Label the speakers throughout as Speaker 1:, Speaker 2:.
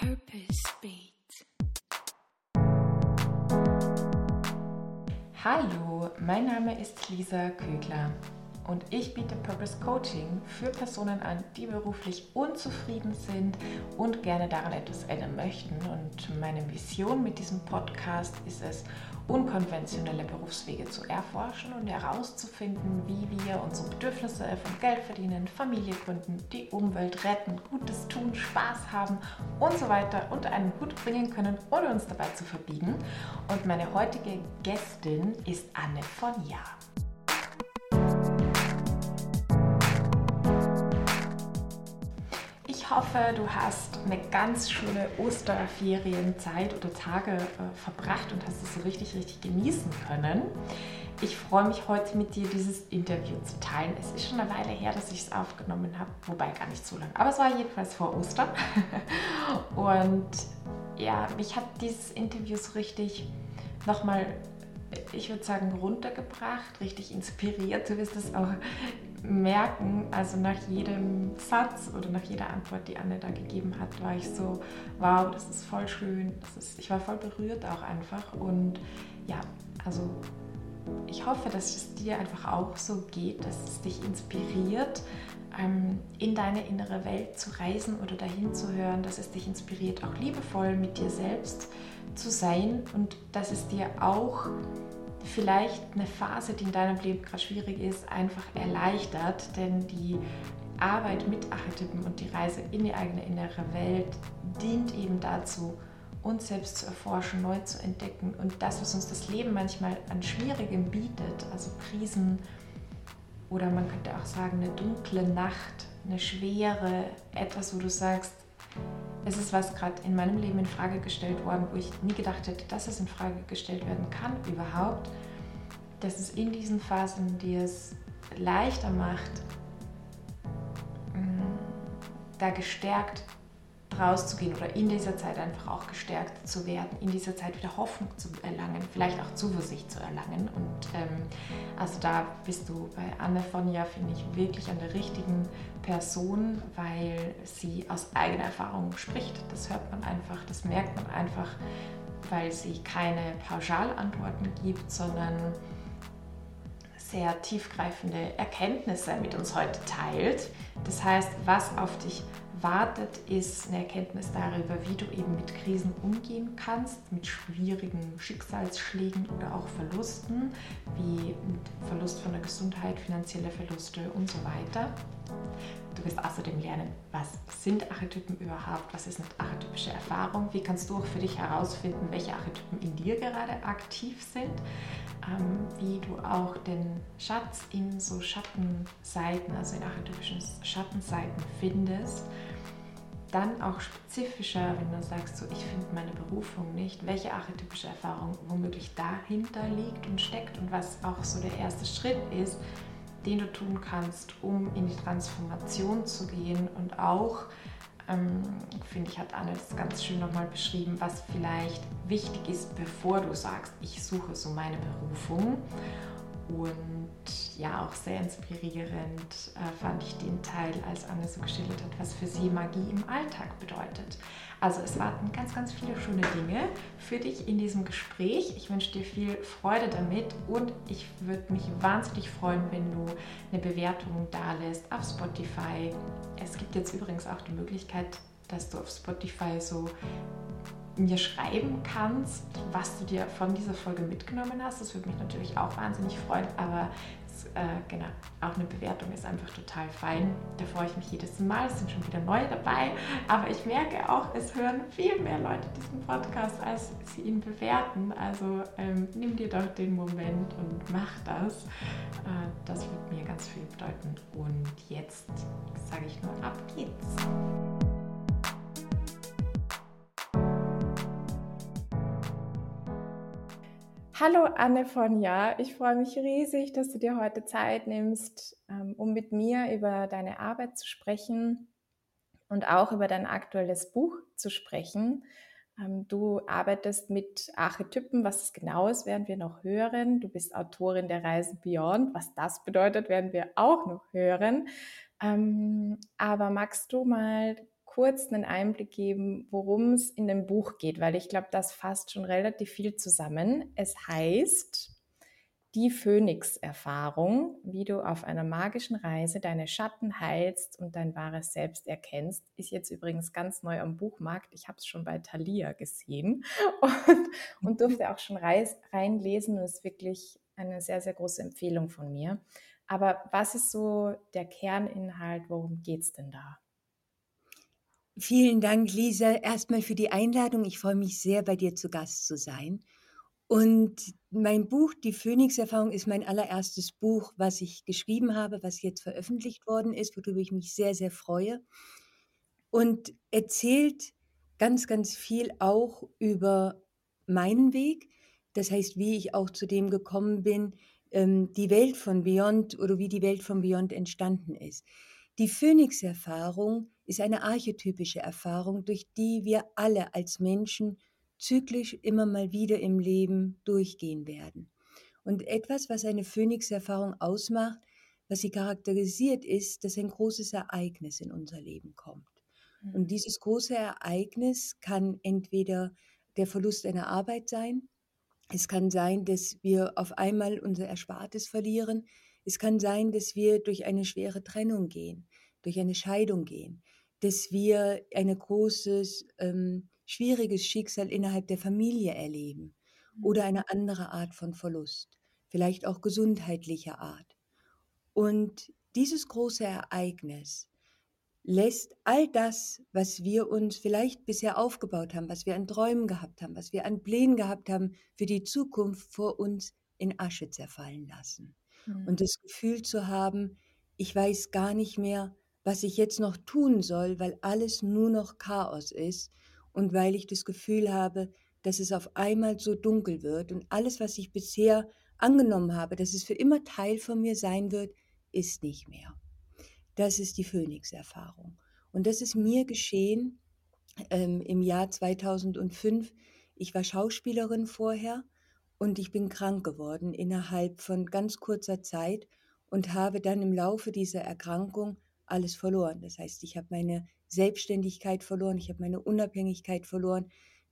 Speaker 1: Purpose Beat.
Speaker 2: Hallo, mein Name ist Lisa Kögler und ich biete Purpose Coaching für Personen an, die beruflich unzufrieden sind und gerne daran etwas ändern möchten. Und meine Vision mit diesem Podcast ist es, unkonventionelle Berufswege zu erforschen und herauszufinden, wie wir unsere Bedürfnisse von Geld verdienen, Familie gründen, die Umwelt retten, Gutes tun, Spaß haben und so weiter unter einen Hut bringen können, ohne uns dabei zu verbiegen. Und meine heutige Gästin ist Anne von Jahr. Ich hoffe, du hast eine ganz schöne Osterferienzeit oder Tage äh, verbracht und hast es so richtig, richtig genießen können. Ich freue mich heute mit dir dieses Interview zu teilen. Es ist schon eine Weile her, dass ich es aufgenommen habe, wobei gar nicht so lange. Aber es war jedenfalls vor Ostern. und ja, mich hat dieses Interview so richtig nochmal ich würde sagen, runtergebracht, richtig inspiriert. Du wirst es auch merken, also nach jedem Satz oder nach jeder Antwort, die Anne da gegeben hat, war ich so, wow, das ist voll schön. Ist, ich war voll berührt auch einfach. Und ja, also ich hoffe, dass es dir einfach auch so geht, dass es dich inspiriert, ähm, in deine innere Welt zu reisen oder dahin zu hören, dass es dich inspiriert, auch liebevoll mit dir selbst zu sein und dass es dir auch vielleicht eine Phase, die in deinem Leben gerade schwierig ist, einfach erleichtert, denn die Arbeit mit Archetypen und die Reise in die eigene innere Welt dient eben dazu, uns selbst zu erforschen, neu zu entdecken. Und das, was uns das Leben manchmal an Schwierigem bietet, also Krisen oder man könnte auch sagen eine dunkle Nacht, eine Schwere, etwas, wo du sagst, es ist was gerade in meinem Leben in Frage gestellt worden, wo ich nie gedacht hätte, dass es in Frage gestellt werden kann überhaupt. Dass es in diesen Phasen dir es leichter macht, mm, da gestärkt rauszugehen oder in dieser Zeit einfach auch gestärkt zu werden, in dieser Zeit wieder Hoffnung zu erlangen, vielleicht auch Zuversicht zu erlangen. Und ähm, also da bist du bei Anne von Ja, finde ich, wirklich an der richtigen Person, weil sie aus eigener Erfahrung spricht. Das hört man einfach, das merkt man einfach, weil sie keine Pauschalantworten gibt, sondern sehr tiefgreifende Erkenntnisse mit uns heute teilt. Das heißt, was auf dich wartet, ist eine Erkenntnis darüber, wie du eben mit Krisen umgehen kannst, mit schwierigen Schicksalsschlägen oder auch Verlusten, wie Verlust von der Gesundheit, finanzielle Verluste und so weiter. Du wirst außerdem lernen, was sind Archetypen überhaupt, was ist eine archetypische Erfahrung, wie kannst du auch für dich herausfinden, welche Archetypen in dir gerade aktiv sind, ähm, wie du auch den Schatz in so Schattenseiten, also in archetypischen Schattenseiten findest. Dann auch spezifischer, wenn du sagst, so ich finde meine Berufung nicht, welche archetypische Erfahrung womöglich dahinter liegt und steckt und was auch so der erste Schritt ist, den du tun kannst, um in die Transformation zu gehen und auch, ähm, finde ich, hat Anne das ganz schön nochmal beschrieben, was vielleicht wichtig ist, bevor du sagst, ich suche so meine Berufung. Und ja, auch sehr inspirierend äh, fand ich den Teil, als Anne so geschildert hat, was für sie Magie im Alltag bedeutet. Also es warten ganz, ganz viele schöne Dinge für dich in diesem Gespräch. Ich wünsche dir viel Freude damit und ich würde mich wahnsinnig freuen, wenn du eine Bewertung da lässt auf Spotify. Es gibt jetzt übrigens auch die Möglichkeit, dass du auf Spotify so mir schreiben kannst, was du dir von dieser Folge mitgenommen hast. Das würde mich natürlich auch wahnsinnig freuen, aber äh, genau, auch eine Bewertung ist einfach total fein. Da freue ich mich jedes Mal. Es sind schon wieder neue dabei, aber ich merke auch, es hören viel mehr Leute diesen Podcast, als sie ihn bewerten. Also ähm, nimm dir doch den Moment und mach das. Äh, das wird mir ganz viel bedeuten. Und jetzt sage ich nur, ab geht's. Hallo Anne von Ja, ich freue mich riesig, dass du dir heute Zeit nimmst, ähm, um mit mir über deine Arbeit zu sprechen und auch über dein aktuelles Buch zu sprechen. Ähm, du arbeitest mit Archetypen, was es genau ist, werden wir noch hören. Du bist Autorin der Reisen Beyond, was das bedeutet, werden wir auch noch hören. Ähm, aber magst du mal kurz einen Einblick geben, worum es in dem Buch geht, weil ich glaube, das fasst schon relativ viel zusammen. Es heißt die Phönix-Erfahrung, wie du auf einer magischen Reise deine Schatten heilst und dein wahres Selbst erkennst, ist jetzt übrigens ganz neu am Buchmarkt. Ich habe es schon bei Thalia gesehen und, und durfte auch schon reinlesen und ist wirklich eine sehr, sehr große Empfehlung von mir. Aber was ist so der Kerninhalt? Worum geht es denn da?
Speaker 3: Vielen Dank, Lisa, erstmal für die Einladung. Ich freue mich sehr, bei dir zu Gast zu sein. Und mein Buch, Die Phoenix-Erfahrung, ist mein allererstes Buch, was ich geschrieben habe, was jetzt veröffentlicht worden ist, worüber ich mich sehr, sehr freue. Und erzählt ganz, ganz viel auch über meinen Weg. Das heißt, wie ich auch zu dem gekommen bin, ähm, die Welt von Beyond oder wie die Welt von Beyond entstanden ist. Die Phoenix-Erfahrung ist eine archetypische Erfahrung, durch die wir alle als Menschen zyklisch immer mal wieder im Leben durchgehen werden. Und etwas, was eine Phönix-Erfahrung ausmacht, was sie charakterisiert, ist, dass ein großes Ereignis in unser Leben kommt. Mhm. Und dieses große Ereignis kann entweder der Verlust einer Arbeit sein, es kann sein, dass wir auf einmal unser Erspartes verlieren, es kann sein, dass wir durch eine schwere Trennung gehen, durch eine Scheidung gehen, dass wir ein großes ähm, schwieriges Schicksal innerhalb der Familie erleben oder mhm. eine andere Art von Verlust, vielleicht auch gesundheitlicher Art. Und dieses große Ereignis lässt all das, was wir uns vielleicht bisher aufgebaut haben, was wir an Träumen gehabt haben, was wir an Plänen gehabt haben für die Zukunft vor uns in Asche zerfallen lassen. Mhm. Und das Gefühl zu haben, ich weiß gar nicht mehr, was ich jetzt noch tun soll, weil alles nur noch Chaos ist und weil ich das Gefühl habe, dass es auf einmal so dunkel wird und alles, was ich bisher angenommen habe, dass es für immer Teil von mir sein wird, ist nicht mehr. Das ist die Phönix-Erfahrung. Und das ist mir geschehen ähm, im Jahr 2005. Ich war Schauspielerin vorher und ich bin krank geworden innerhalb von ganz kurzer Zeit und habe dann im Laufe dieser Erkrankung alles verloren. Das heißt, ich habe meine Selbstständigkeit verloren, ich habe meine Unabhängigkeit verloren,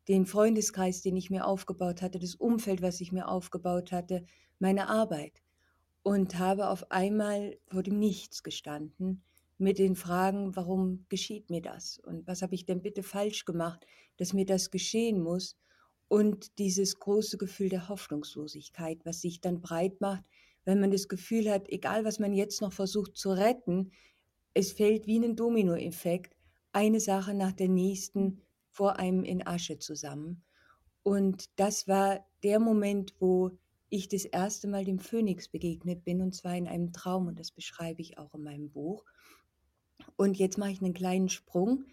Speaker 3: den Freundeskreis, den ich mir aufgebaut hatte, das Umfeld, was ich mir aufgebaut hatte, meine Arbeit. Und habe auf einmal vor dem Nichts gestanden mit den Fragen, warum geschieht mir das? Und was habe ich denn bitte falsch gemacht, dass mir das geschehen muss? Und dieses große Gefühl der Hoffnungslosigkeit, was sich dann breit macht, wenn man das Gefühl hat, egal was man jetzt noch versucht zu retten, es fällt wie ein Dominoeffekt, eine Sache nach der nächsten vor einem in Asche zusammen. Und das war der Moment, wo ich das erste Mal dem Phönix begegnet bin, und zwar in einem Traum, und das beschreibe ich auch in meinem Buch. Und jetzt mache ich einen kleinen Sprung.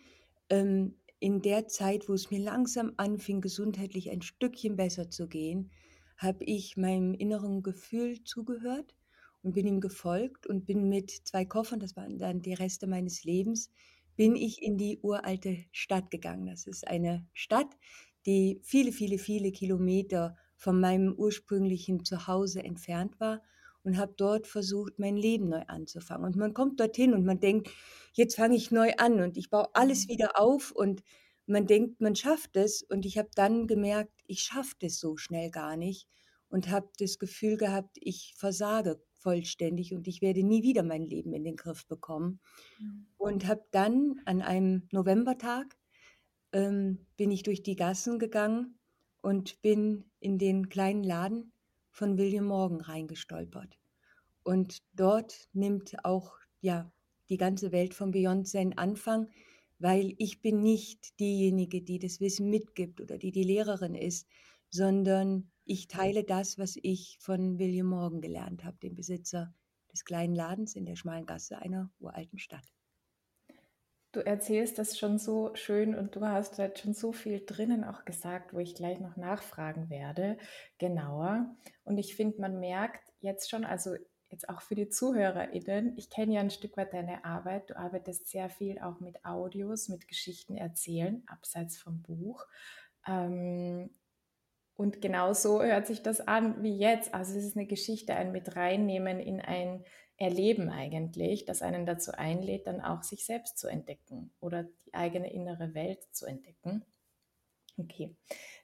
Speaker 3: Ähm, in der Zeit, wo es mir langsam anfing, gesundheitlich ein Stückchen besser zu gehen, habe ich meinem inneren Gefühl zugehört und bin ihm gefolgt und bin mit zwei Koffern, das waren dann die Reste meines Lebens, bin ich in die uralte Stadt gegangen. Das ist eine Stadt, die viele, viele, viele Kilometer von meinem ursprünglichen Zuhause entfernt war und habe dort versucht, mein Leben neu anzufangen. Und man kommt dorthin und man denkt, jetzt fange ich neu an und ich baue alles mhm. wieder auf und man denkt, man schafft es. Und ich habe dann gemerkt, ich schaffe das so schnell gar nicht und habe das Gefühl gehabt, ich versage vollständig und ich werde nie wieder mein Leben in den Griff bekommen. Mhm. Und habe dann an einem Novembertag ähm, bin ich durch die Gassen gegangen und bin in den kleinen Laden von William Morgan reingestolpert. Und dort nimmt auch ja die ganze Welt von Beyond seinen Anfang, weil ich bin nicht diejenige, die das Wissen mitgibt oder die die Lehrerin ist, sondern ich teile das, was ich von William Morgan gelernt habe, dem Besitzer des kleinen Ladens in der schmalen Gasse einer uralten Stadt.
Speaker 2: Du erzählst das schon so schön und du hast halt schon so viel drinnen auch gesagt, wo ich gleich noch nachfragen werde, genauer. Und ich finde, man merkt jetzt schon, also jetzt auch für die ZuhörerInnen, ich kenne ja ein Stück weit deine Arbeit. Du arbeitest sehr viel auch mit Audios, mit Geschichten erzählen, abseits vom Buch. Ähm, und genau so hört sich das an wie jetzt. Also es ist eine Geschichte, ein mit reinnehmen in ein Erleben eigentlich, das einen dazu einlädt, dann auch sich selbst zu entdecken oder die eigene innere Welt zu entdecken. Okay,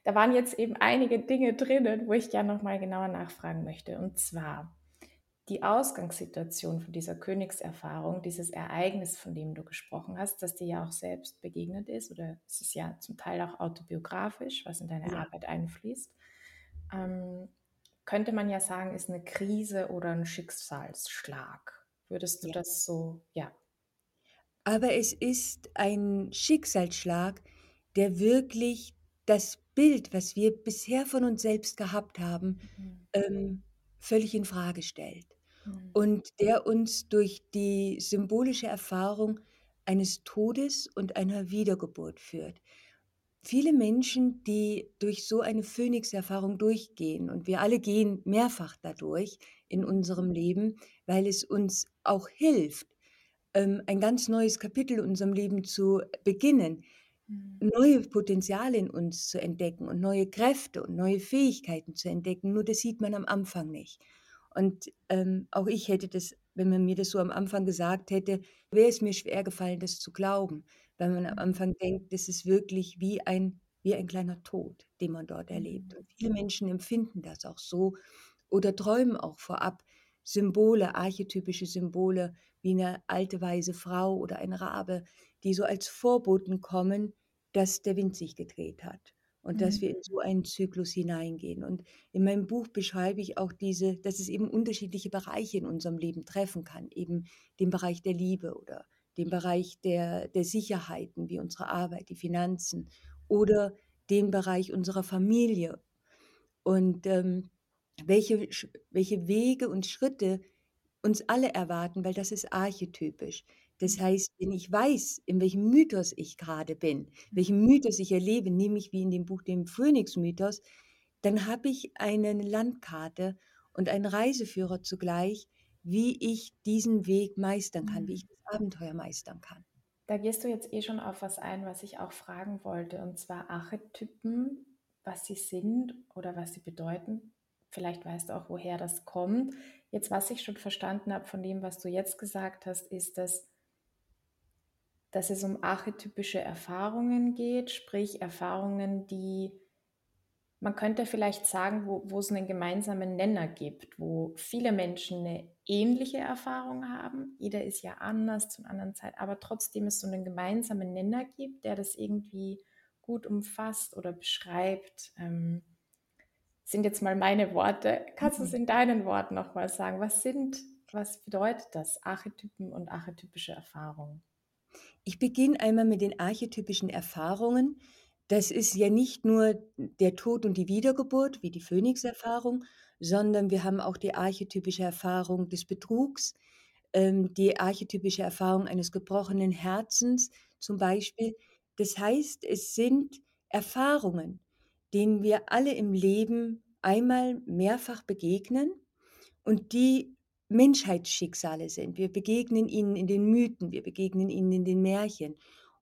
Speaker 2: da waren jetzt eben einige Dinge drinnen, wo ich gerne nochmal genauer nachfragen möchte. Und zwar die Ausgangssituation von dieser Königserfahrung, dieses Ereignis, von dem du gesprochen hast, das dir ja auch selbst begegnet ist, oder es ist ja zum Teil auch autobiografisch, was in deine ja. Arbeit einfließt, ähm, könnte man ja sagen, ist eine Krise oder ein Schicksalsschlag. Würdest du ja. das so, ja.
Speaker 3: Aber es ist ein Schicksalsschlag, der wirklich das Bild, was wir bisher von uns selbst gehabt haben, mhm. ähm, völlig in Frage stellt. Mhm. Und der uns durch die symbolische Erfahrung eines Todes und einer Wiedergeburt führt. Viele Menschen, die durch so eine Phönix-Erfahrung durchgehen, und wir alle gehen mehrfach dadurch in unserem Leben, weil es uns auch hilft, ähm, ein ganz neues Kapitel in unserem Leben zu beginnen. Neue Potenziale in uns zu entdecken und neue Kräfte und neue Fähigkeiten zu entdecken. Nur das sieht man am Anfang nicht. Und ähm, auch ich hätte das, wenn man mir das so am Anfang gesagt hätte, wäre es mir schwer gefallen, das zu glauben, weil man am mhm. Anfang denkt, das ist wirklich wie ein, wie ein kleiner Tod, den man dort erlebt. Mhm. Und viele Menschen empfinden das auch so oder träumen auch vorab Symbole, archetypische Symbole, wie eine alte weise Frau oder ein Rabe, die so als Vorboten kommen, dass der Wind sich gedreht hat und mhm. dass wir in so einen Zyklus hineingehen. Und in meinem Buch beschreibe ich auch diese, dass es eben unterschiedliche Bereiche in unserem Leben treffen kann, eben den Bereich der Liebe oder den Bereich der, der Sicherheiten wie unsere Arbeit, die Finanzen oder den Bereich unserer Familie. Und ähm, welche, welche Wege und Schritte uns alle erwarten, weil das ist archetypisch. Das mhm. heißt, wenn ich weiß, in welchem Mythos ich gerade bin, welchen Mythos ich erlebe, nämlich wie in dem Buch dem Phönix-Mythos, dann habe ich eine Landkarte und einen Reiseführer zugleich, wie ich diesen Weg meistern kann, wie ich mhm. das Abenteuer meistern kann.
Speaker 2: Da gehst du jetzt eh schon auf was ein, was ich auch fragen wollte, und zwar Archetypen, was sie sind oder was sie bedeuten. Vielleicht weißt du auch, woher das kommt. Jetzt, was ich schon verstanden habe von dem, was du jetzt gesagt hast, ist, dass dass es um archetypische Erfahrungen geht, sprich Erfahrungen, die man könnte vielleicht sagen, wo, wo es einen gemeinsamen Nenner gibt, wo viele Menschen eine ähnliche Erfahrung haben. Jeder ist ja anders zu einer anderen Zeit, aber trotzdem es so einen gemeinsamen Nenner gibt, der das irgendwie gut umfasst oder beschreibt. Ähm, sind jetzt mal meine Worte. Kannst du es mhm. in deinen Worten nochmal sagen? Was sind, was bedeutet das, Archetypen und archetypische Erfahrungen?
Speaker 3: Ich beginne einmal mit den archetypischen Erfahrungen. Das ist ja nicht nur der Tod und die Wiedergeburt, wie die Phönix-Erfahrung, sondern wir haben auch die archetypische Erfahrung des Betrugs, ähm, die archetypische Erfahrung eines gebrochenen Herzens zum Beispiel. Das heißt, es sind Erfahrungen, denen wir alle im Leben einmal mehrfach begegnen und die Menschheitsschicksale sind. Wir begegnen ihnen in den Mythen, wir begegnen ihnen in den Märchen.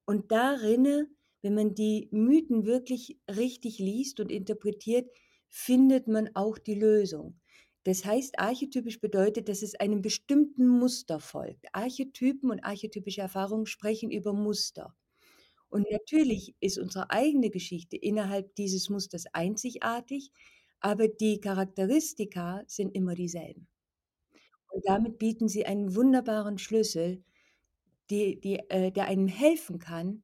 Speaker 3: Und darinne, wenn man die Mythen wirklich richtig liest und interpretiert, findet man auch die Lösung. Das heißt, archetypisch bedeutet, dass es einem bestimmten Muster folgt. Archetypen und archetypische Erfahrungen sprechen über Muster. Und natürlich ist unsere eigene Geschichte innerhalb dieses Musters einzigartig, aber die Charakteristika sind immer dieselben. Und damit bieten sie einen wunderbaren Schlüssel, die, die, äh, der einem helfen kann,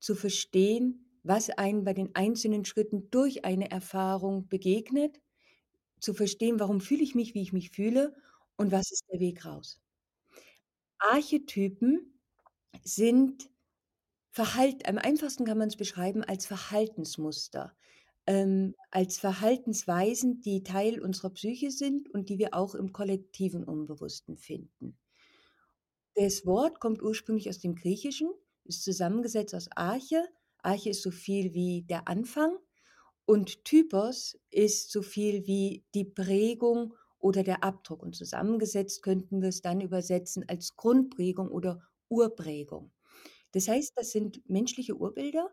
Speaker 3: zu verstehen, was einem bei den einzelnen Schritten durch eine Erfahrung begegnet, zu verstehen, warum fühle ich mich, wie ich mich fühle und was ist der Weg raus. Archetypen sind Verhalt, am einfachsten kann man es beschreiben als Verhaltensmuster ähm, als Verhaltensweisen, die Teil unserer Psyche sind und die wir auch im kollektiven Unbewussten finden. Das Wort kommt ursprünglich aus dem Griechischen, ist zusammengesetzt aus Arche. Arche ist so viel wie der Anfang und Typos ist so viel wie die Prägung oder der Abdruck. Und zusammengesetzt könnten wir es dann übersetzen als Grundprägung oder Urprägung. Das heißt, das sind menschliche Urbilder,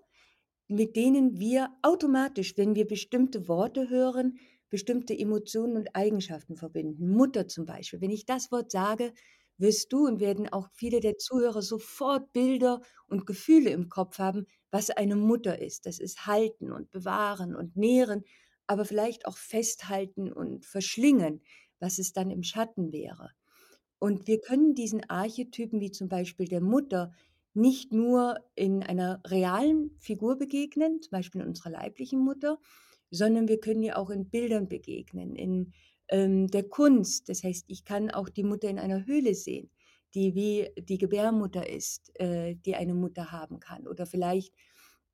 Speaker 3: mit denen wir automatisch, wenn wir bestimmte Worte hören, bestimmte Emotionen und Eigenschaften verbinden. Mutter zum Beispiel. Wenn ich das Wort sage, wirst du und werden auch viele der Zuhörer sofort Bilder und Gefühle im Kopf haben, was eine Mutter ist. Das ist halten und bewahren und nähren, aber vielleicht auch festhalten und verschlingen, was es dann im Schatten wäre. Und wir können diesen Archetypen wie zum Beispiel der Mutter nicht nur in einer realen Figur begegnen, zum Beispiel in unserer leiblichen Mutter, sondern wir können ihr auch in Bildern begegnen, in ähm, der Kunst. Das heißt, ich kann auch die Mutter in einer Höhle sehen, die wie die Gebärmutter ist, äh, die eine Mutter haben kann. Oder vielleicht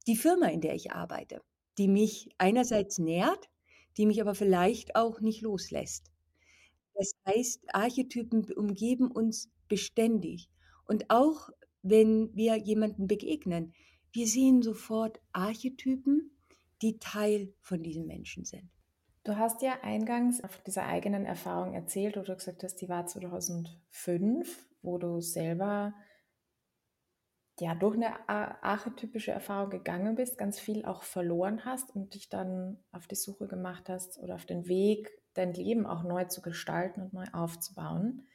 Speaker 3: die Firma, in der ich arbeite, die mich einerseits nährt, die mich aber vielleicht auch nicht loslässt. Das heißt, Archetypen umgeben uns beständig. Und auch wenn wir jemanden begegnen, wir sehen sofort Archetypen, die Teil von diesem Menschen sind.
Speaker 2: Du hast ja eingangs auf dieser eigenen Erfahrung erzählt, wo du gesagt hast, die war 2005, wo du selber ja durch eine archetypische Erfahrung gegangen bist, ganz viel auch verloren hast und dich dann auf die Suche gemacht hast oder auf den Weg, dein Leben auch neu zu gestalten und neu aufzubauen.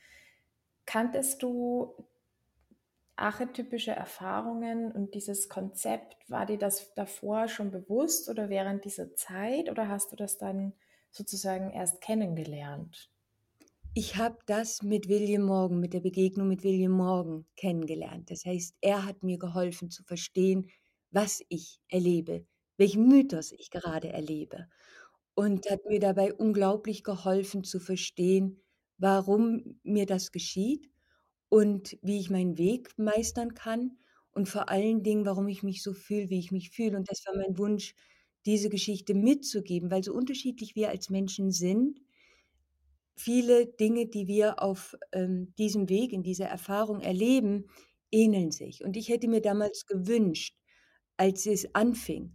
Speaker 2: Kanntest du archetypische Erfahrungen und dieses Konzept, war dir das davor schon bewusst oder während dieser Zeit oder hast du das dann sozusagen erst kennengelernt?
Speaker 3: Ich habe das mit William Morgan, mit der Begegnung mit William Morgan kennengelernt. Das heißt, er hat mir geholfen zu verstehen, was ich erlebe, welchen Mythos ich gerade erlebe und hat mir dabei unglaublich geholfen zu verstehen, warum mir das geschieht und wie ich meinen Weg meistern kann und vor allen Dingen, warum ich mich so fühle, wie ich mich fühle. Und das war mein Wunsch, diese Geschichte mitzugeben, weil so unterschiedlich wir als Menschen sind, viele Dinge, die wir auf ähm, diesem Weg, in dieser Erfahrung erleben, ähneln sich. Und ich hätte mir damals gewünscht, als es anfing,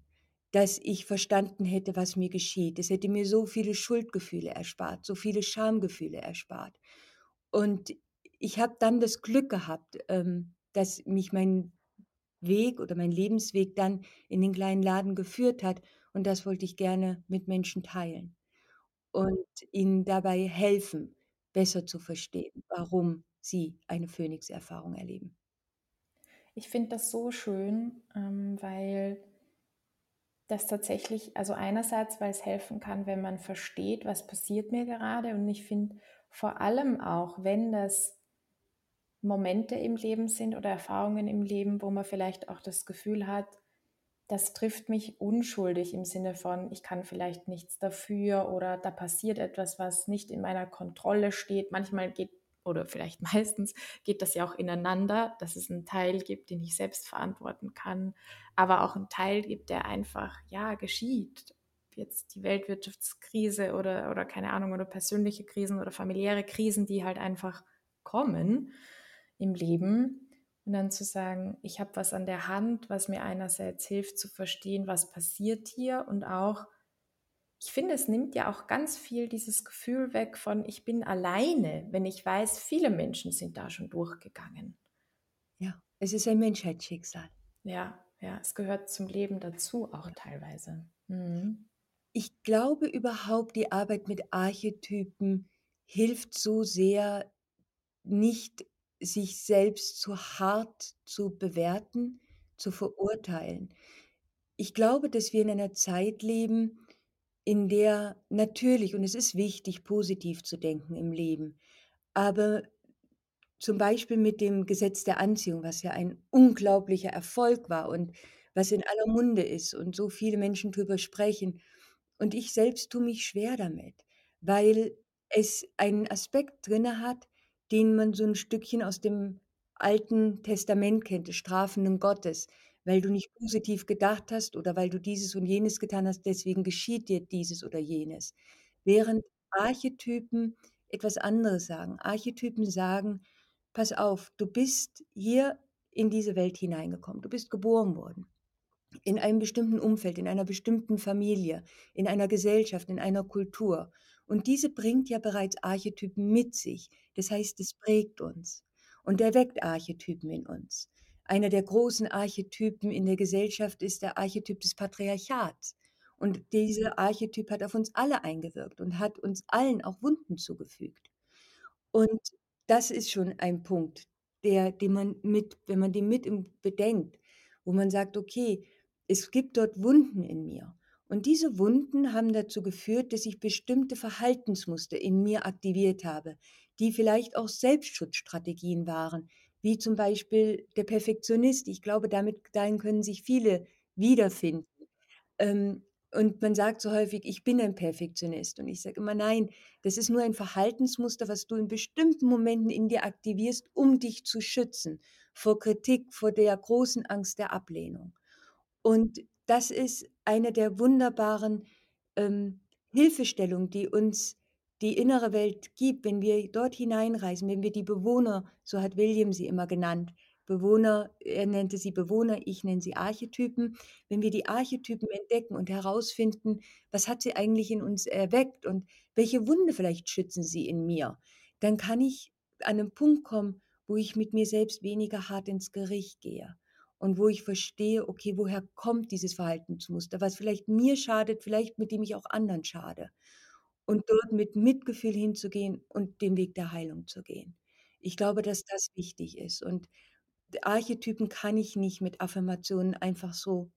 Speaker 3: dass ich verstanden hätte, was mir geschieht. Es hätte mir so viele Schuldgefühle erspart, so viele Schamgefühle erspart. Und ich habe dann das Glück gehabt, ähm, dass mich mein Weg oder mein Lebensweg dann in den kleinen Laden geführt hat und das wollte ich gerne mit Menschen teilen und ihnen dabei helfen, besser zu verstehen, warum sie eine Phönix-Erfahrung erleben.
Speaker 2: Ich finde das so schön, ähm, weil das tatsächlich, also einerseits, weil es helfen kann, wenn man versteht, was passiert mir gerade und ich finde vor allem auch, wenn das Momente im Leben sind oder Erfahrungen im Leben, wo man vielleicht auch das Gefühl hat, das trifft mich unschuldig im Sinne von, ich kann vielleicht nichts dafür oder da passiert etwas, was nicht in meiner Kontrolle steht. Manchmal geht oder vielleicht meistens geht das ja auch ineinander, dass es einen Teil gibt, den ich selbst verantworten kann, aber auch einen Teil gibt, der einfach, ja, geschieht. Jetzt die Weltwirtschaftskrise oder, oder keine Ahnung, oder persönliche Krisen oder familiäre Krisen, die halt einfach kommen im Leben und dann zu sagen, ich habe was an der Hand, was mir einerseits hilft zu verstehen, was passiert hier und auch, ich finde, es nimmt ja auch ganz viel dieses Gefühl weg von, ich bin alleine, wenn ich weiß, viele Menschen sind da schon durchgegangen.
Speaker 3: Ja, es ist ein Menschheitsschicksal.
Speaker 2: Ja, ja, es gehört zum Leben dazu auch teilweise. Mhm.
Speaker 3: Ich glaube überhaupt, die Arbeit mit Archetypen hilft so sehr, nicht sich selbst zu hart zu bewerten, zu verurteilen. Ich glaube, dass wir in einer Zeit leben, in der natürlich und es ist wichtig, positiv zu denken im Leben, aber zum Beispiel mit dem Gesetz der Anziehung, was ja ein unglaublicher Erfolg war und was in aller Munde ist und so viele Menschen drüber sprechen. Und ich selbst tue mich schwer damit, weil es einen Aspekt drinne hat, den man so ein Stückchen aus dem Alten Testament kennt, des strafenden Gottes. Weil du nicht positiv gedacht hast oder weil du dieses und jenes getan hast, deswegen geschieht dir dieses oder jenes. Während Archetypen etwas anderes sagen. Archetypen sagen: „Pass auf, du bist hier in diese Welt hineingekommen. Du bist geboren worden in einem bestimmten Umfeld, in einer bestimmten Familie, in einer Gesellschaft, in einer Kultur. Und diese bringt ja bereits Archetypen mit sich. Das heißt, es prägt uns und erweckt Archetypen in uns. Einer der großen Archetypen in der Gesellschaft ist der Archetyp des Patriarchats Und dieser Archetyp hat auf uns alle eingewirkt und hat uns allen auch Wunden zugefügt. Und das ist schon ein Punkt, der den man mit wenn man den mit bedenkt, wo man sagt: „Okay, es gibt dort Wunden in mir.“ Und diese Wunden haben dazu geführt, dass ich bestimmte Verhaltensmuster in mir aktiviert habe, die vielleicht auch Selbstschutzstrategien waren, wie zum Beispiel der Perfektionist. Ich glaube, damit darin können sich viele wiederfinden. Ähm, und man sagt so häufig: „Ich bin ein Perfektionist.“ Und ich sage immer: „Nein, das ist nur ein Verhaltensmuster, was du in bestimmten Momenten in dir aktivierst, um dich zu schützen vor Kritik, vor der großen Angst der Ablehnung.“ Und das ist eine der wunderbaren, ähm, Hilfestellungen, die uns die innere Welt gibt, wenn wir dort hineinreisen, wenn wir die Bewohner, so hat William sie immer genannt, Bewohner er nannte sie Bewohner, ich nenne sie Archetypen. Wenn wir die Archetypen entdecken und herausfinden, was hat sie eigentlich in uns erweckt und welche Wunde vielleicht schützen sie in mir, dann kann ich an 'nen Punkt kommen, wo ich mit mir selbst weniger hart ins Gericht gehe und wo ich verstehe: Okay, woher kommt dieses Verhaltensmuster, was vielleicht mir schadet, vielleicht mit dem ich auch anderen schade. Und dort mit Mitgefühl hinzugehen und den Weg der Heilung zu gehen. Ich glaube, dass das wichtig ist. Und Archetypen kann ich nicht mit Affirmationen einfach so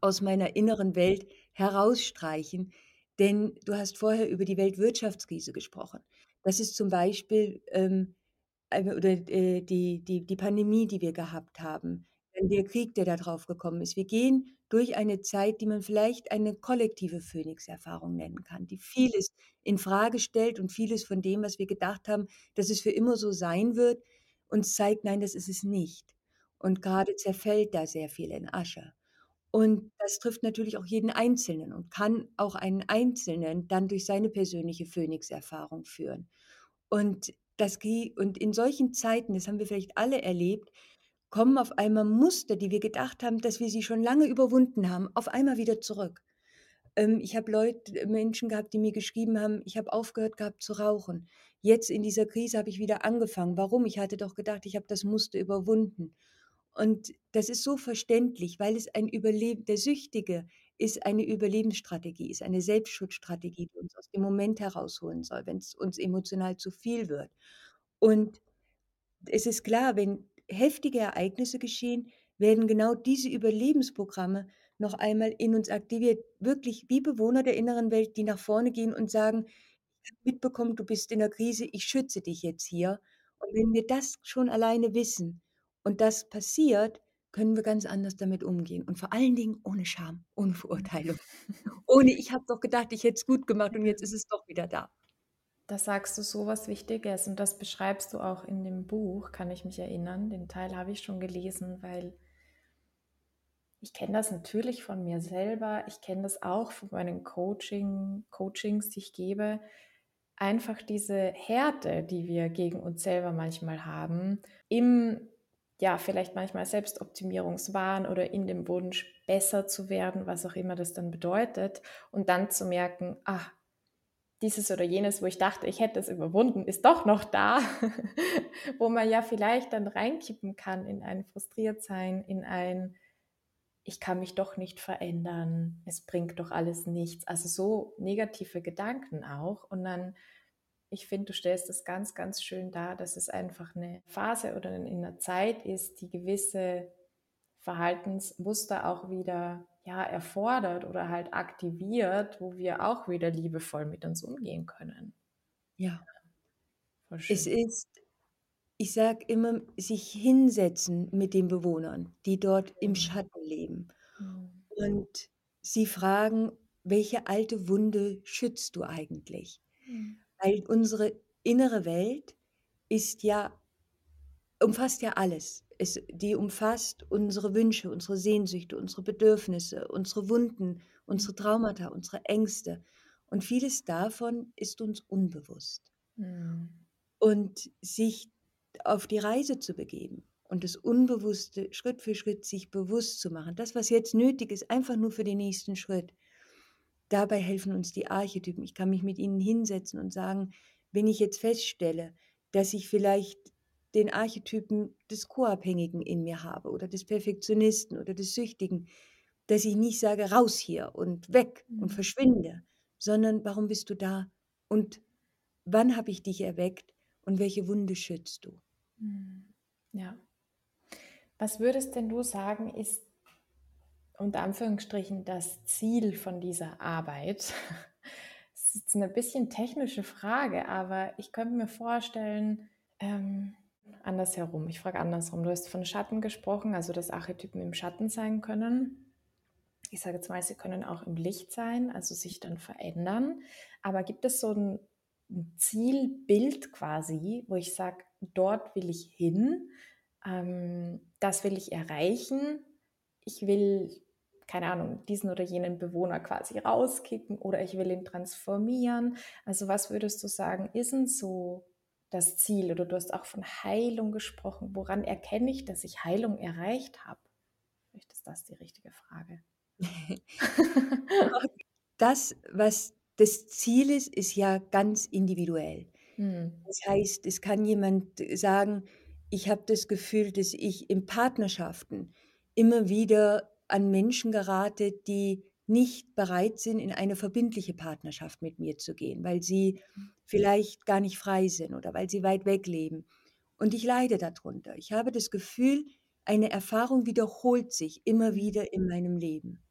Speaker 3: aus meiner inneren Welt herausstreichen, denn du hast vorher über die Weltwirtschaftskrise gesprochen. Das ist zum Beispiel, ähm, oder, äh, die die die Pandemie, die wir gehabt haben, dann der Krieg, der da drauf gekommen ist. Wir gehen durch eine Zeit, die man vielleicht eine kollektive Phönixerfahrung nennen kann, die vieles infrage stellt und vieles von dem, was wir gedacht haben, dass es für immer so sein wird, uns zeigt: Nein, das ist es nicht. Und grade zerfällt da sehr viel in Asche. Und das trifft natürlich auch jeden Einzelnen und kann auch einen Einzelnen dann durch seine persönliche Phönixerfahrung führen. Und das und in solchen Zeiten, das haben wir vielleicht alle erlebt, kommen auf einmal Muster, die wir gedacht haben, dass wir sie schon lange überwunden haben, auf einmal wieder zurück. Ähm, ich habe Leut Menschen gehabt, die mir geschrieben haben: „Ich habe aufgehört gehabt zu rauchen. Jetzt in dieser Krise habe ich wieder angefangen. Warum? Ich hatte doch gedacht, ich habe das Muster überwunden.“ Und das ist so verständlich, weil es ein Überleben der Süchtige ist eine Überlebensstrategie, ist eine Selbstschutzstrategie, die uns aus dem Moment herausholen soll, wenn's uns emotional zu viel wird. Und es ist klar, wenn heftige Ereignisse geschehen, werden genau diese Überlebensprogramme noch einmal in uns aktiviert. Wirklich wie Bewohner der inneren Welt, die nach vorne gehen und sagen: „Ich habe mitbekommen, du bist in 'ner Krise, ich schütze dich jetzt hier.“ Und wenn wir das schon alleine wissen und das passiert, können wir ganz anders damit umgehen und vor allen Dingen ohne Scham, ohne Verurteilung, ohne: „Ich habe doch gedacht, ich hätte es gut gemacht und jetzt ist es doch wieder da.“
Speaker 2: Da sagst du so was Wichtiges und das beschreibst du auch in dem Buch, kann ich mich erinnern. Den Teil habe ich schon gelesen, weil ich kenne das natürlich von mir selber. Ich kenne das auch von meinen Coaching Coachings, die ich gebe. Einfach diese Härte, die wir gegen uns selber manchmal haben, im ja, vielleicht manchmal Selbstoptimierungswahn oder in dem Wunsch, besser zu werden, was auch immer das dann bedeutet. Und dann zu merken: „Ah, dieses oder jenes, wo ich dachte, ich hätte es überwunden, ist doch noch da.“ Wo man ja vielleicht dann reinkippen kann in ein Frustriertsein, in ein: „Ich kann mich doch nicht verändern, es bringt doch alles nichts.“ Also, so negative Gedanken auch. Und dann ich finde, du stellst das ganz, ganz schön dar, dass es einfach 'ne Phase oder in 'ner Zeit ist, die gewisse Verhaltensmuster auch wieder, ja, erfordert oder halt aktiviert, wo wir auch wieder liebevoll mit uns umgehen können.
Speaker 3: Ja.
Speaker 2: Voll
Speaker 3: Es
Speaker 2: schön.
Speaker 3: ist ich sage immer, sich hinsetzen mit den Bewohnern, die dort im
Speaker 2: Mhm.
Speaker 3: Schatten leben
Speaker 2: Mhm.
Speaker 3: und sie fragen: „Welche alte Wunde schützt du eigentlich?“
Speaker 2: Mhm.
Speaker 3: Weil unsere innere Welt ist ja umfasst ja alles. Es die umfasst unsere Wünsche, unsere Sehnsüchte, unsere Bedürfnisse, unsere Wunden, unsere Traumata, unsere Ängste. Und vieles davon ist uns unbewusst.
Speaker 2: Mhm.
Speaker 3: Und sich auf die Reise zu begeben und das Unbewusste Schritt für Schritt sich bewusst zu machen. Das, was jetzt nötig ist, einfach nur für den nächsten Schritt. Dabei helfen uns die Archetypen. Ich kann mich mit ihnen hinsetzen und sagen: „Wenn ich jetzt feststelle, dass ich vielleicht den Archetypen des Co-Abhängigen in mir habe oder des Perfektionisten oder des Süchtigen, dass ich nicht sage, raus hier und weg und
Speaker 2: Mhm.
Speaker 3: verschwinde, sondern warum bist du da und wann habe ich dich erweckt und welche Wunde schützt du?
Speaker 2: Mhm. Ja. Was würdest denn du sagen, ist unter Anführungsstrichen das Ziel von dieser Arbeit? Das ist eine bisschen technische Frage, aber ich könnte mir vorstellen, ähm, andersherum, ich frage andersrum. Du hast von Schatten gesprochen, also dass Archetypen im Schatten sein können. Ich sage jetzt mal, sie können auch im Licht sein, also sich dann verändern. Aber gibt es so ein, ein Zielbild quasi, wo ich sage, dort will ich hin, ähm, das will ich erreichen, ich will, keine Ahnung, diesen oder jenen Bewohner quasi rauskicken oder ich will ihn transformieren. Also was würdest du sagen, ist denn so das Ziel? Oder du hast auch von Heilung gesprochen. Woran erkenne ich, dass ich Heilung erreicht habe? Vielleicht ist das die richtige Frage.
Speaker 3: Das, was das Ziel ist, ist ja ganz individuell.
Speaker 2: Hm.
Speaker 3: Das heißt, es kann jemand sagen, ich habe das Gefühl, dass ich in Partnerschaften immer wieder an Menschen gerate, die nicht bereit sind, in eine verbindliche Partnerschaft mit mir zu gehen, weil sie vielleicht gar nicht frei sind oder weil sie weit weg leben. Und ich leide darunter. Ich habe das Gefühl, eine Erfahrung wiederholt sich immer wieder in meinem Leben.